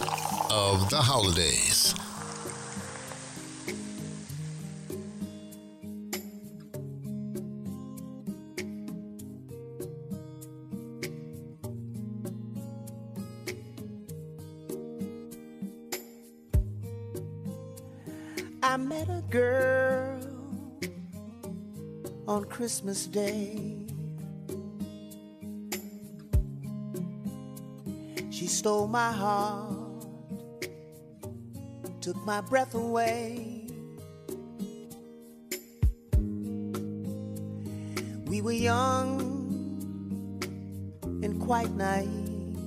of the holidays. I met a girl on Christmas Day. Stole my heart, took my breath away. We were young and quite naive.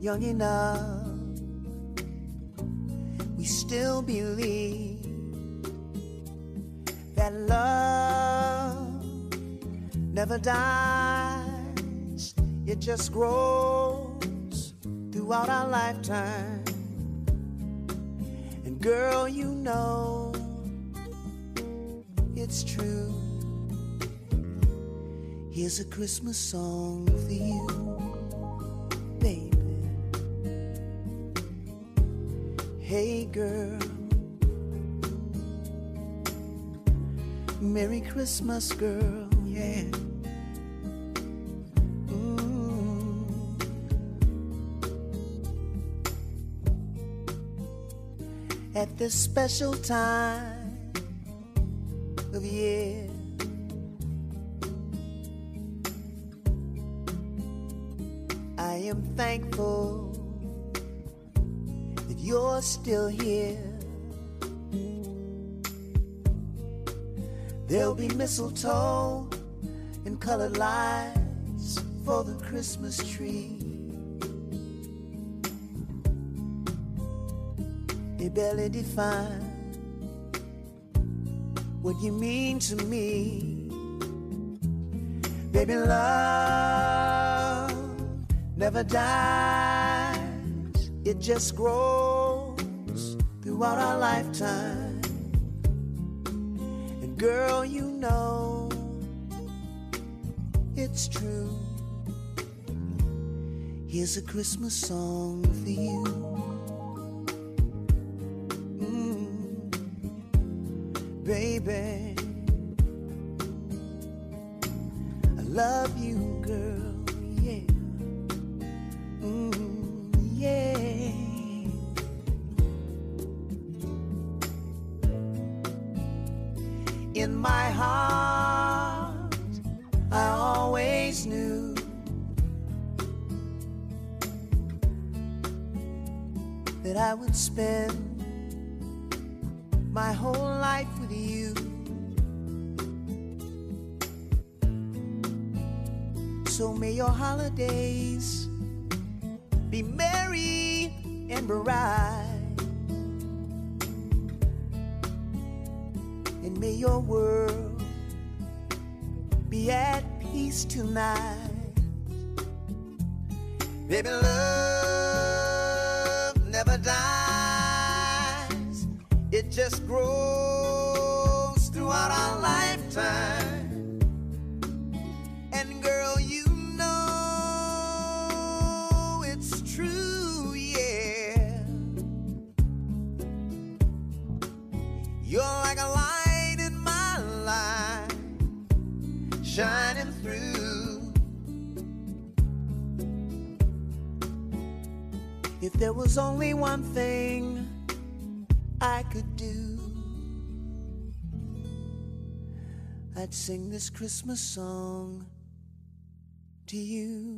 Young enough, we still believe that love never dies, it just grows throughout our lifetime. And girl, you know it's true. Here's a Christmas song for you, baby. Hey, girl. Merry Christmas, girl, at this special time of year. I am thankful that you're still here. There'll be mistletoe colored lights for the Christmas tree. They barely define what you mean to me. Baby, love never dies, it just grows throughout our lifetime. And girl, you know it's true. Here's a Christmas song for you. Mm, baby, I love you, girl. Would spend my whole life with you. So may your holidays be merry and bright. And may your world be at peace tonight. Baby, love lifetime. And girl, you know it's true, yeah. You're like a light in my life, shining through. If there was only one thing sing this Christmas song to you.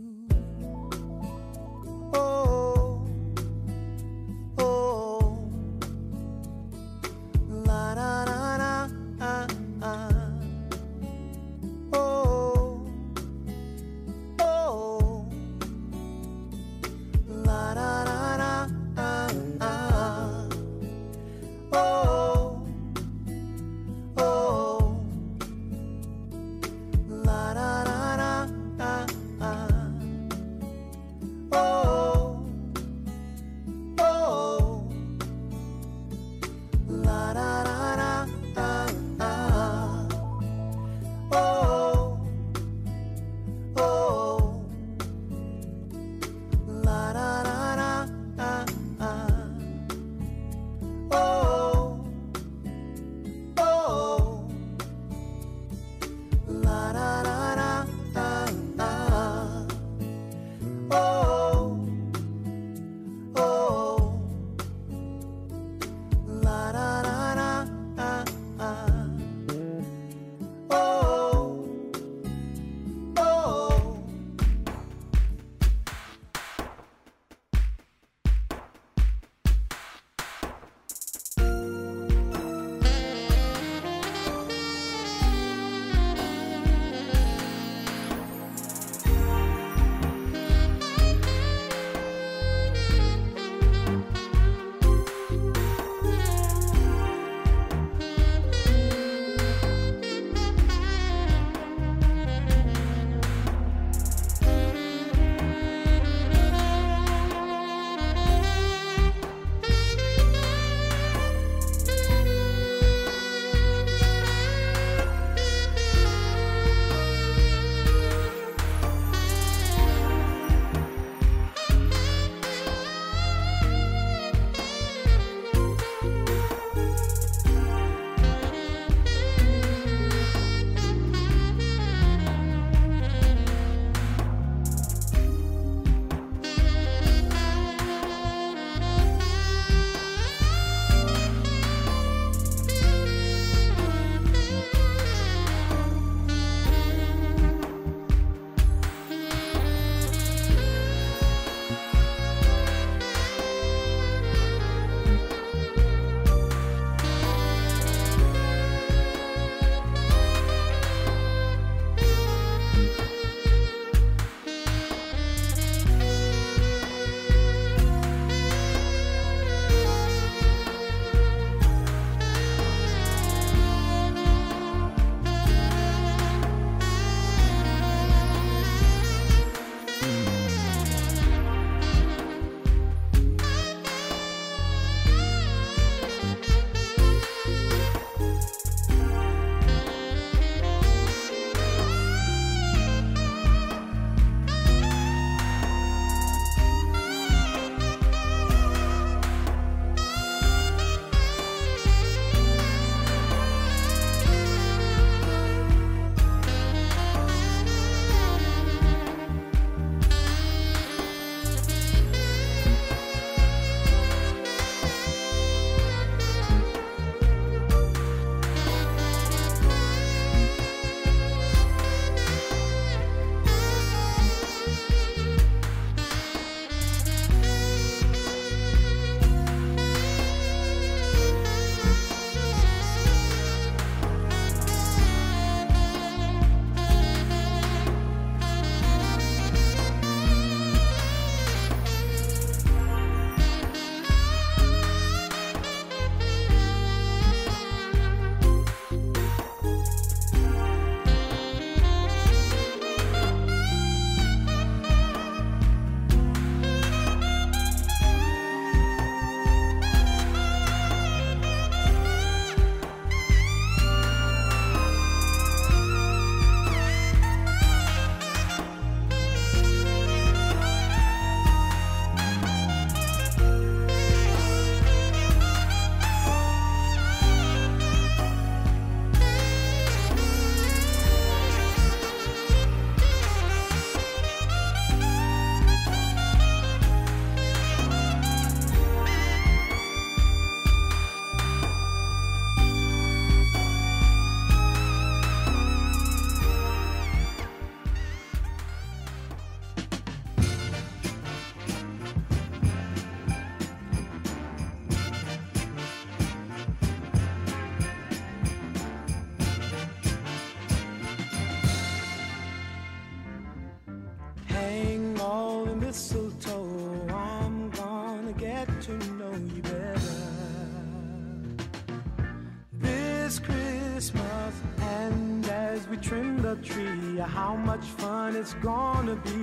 Gonna be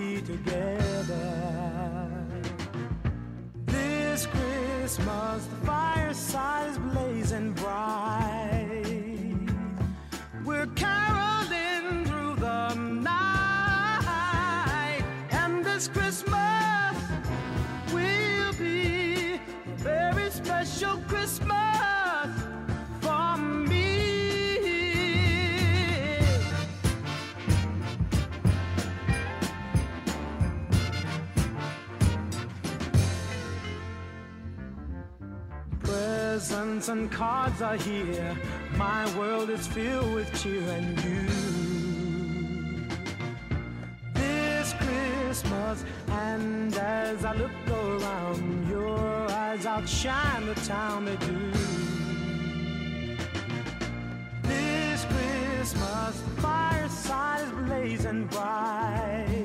Presents and cards are here. My world is filled with cheer and you. This Christmas, and as I look around, your eyes outshine the town they do. This Christmas, fireside is blazing bright.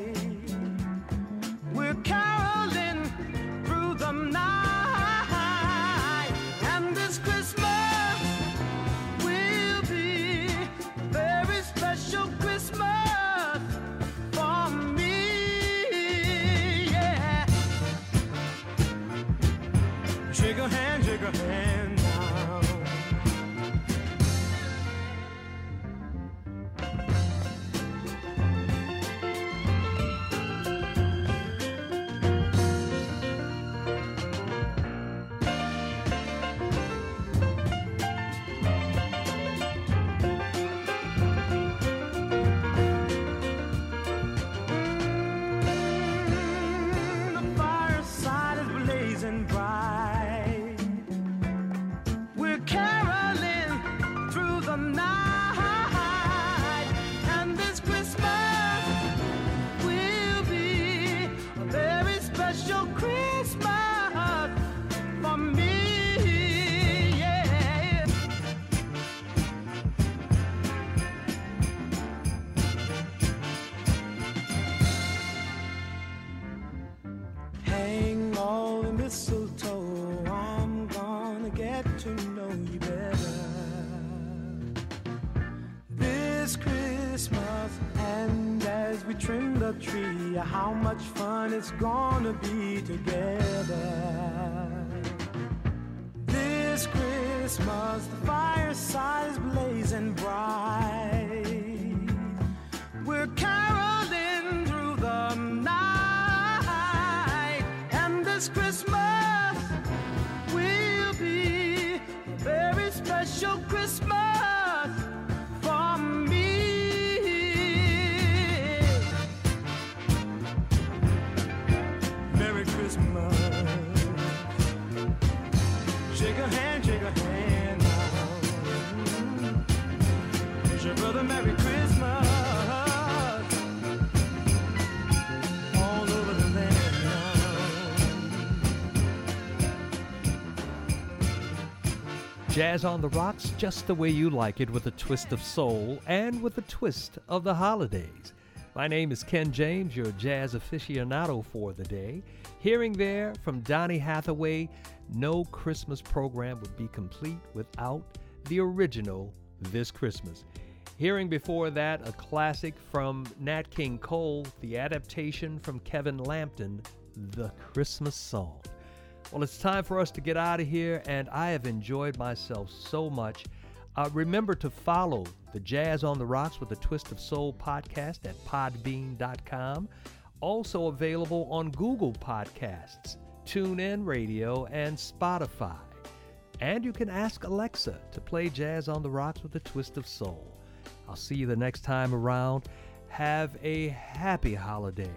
Jazz on the Rocks, just the way you like it, with a twist of soul and with a twist of the holidays. My name is Ken James, your jazz aficionado for the day. Hearing there from Donny Hathaway, no Christmas program would be complete without the original This Christmas. Hearing before that a classic from Nat King Cole, the adaptation from Kevin Lampton, The Christmas Song. Well, it's time for us to get out of here, and I have enjoyed myself so much. Uh, remember to follow the Jazz on the Rocks with a Twist of Soul podcast at podbean.com. Also available on Google Podcasts, TuneIn Radio, and Spotify. And you can ask Alexa to play Jazz on the Rocks with a Twist of Soul. I'll see you the next time around. Have a happy holiday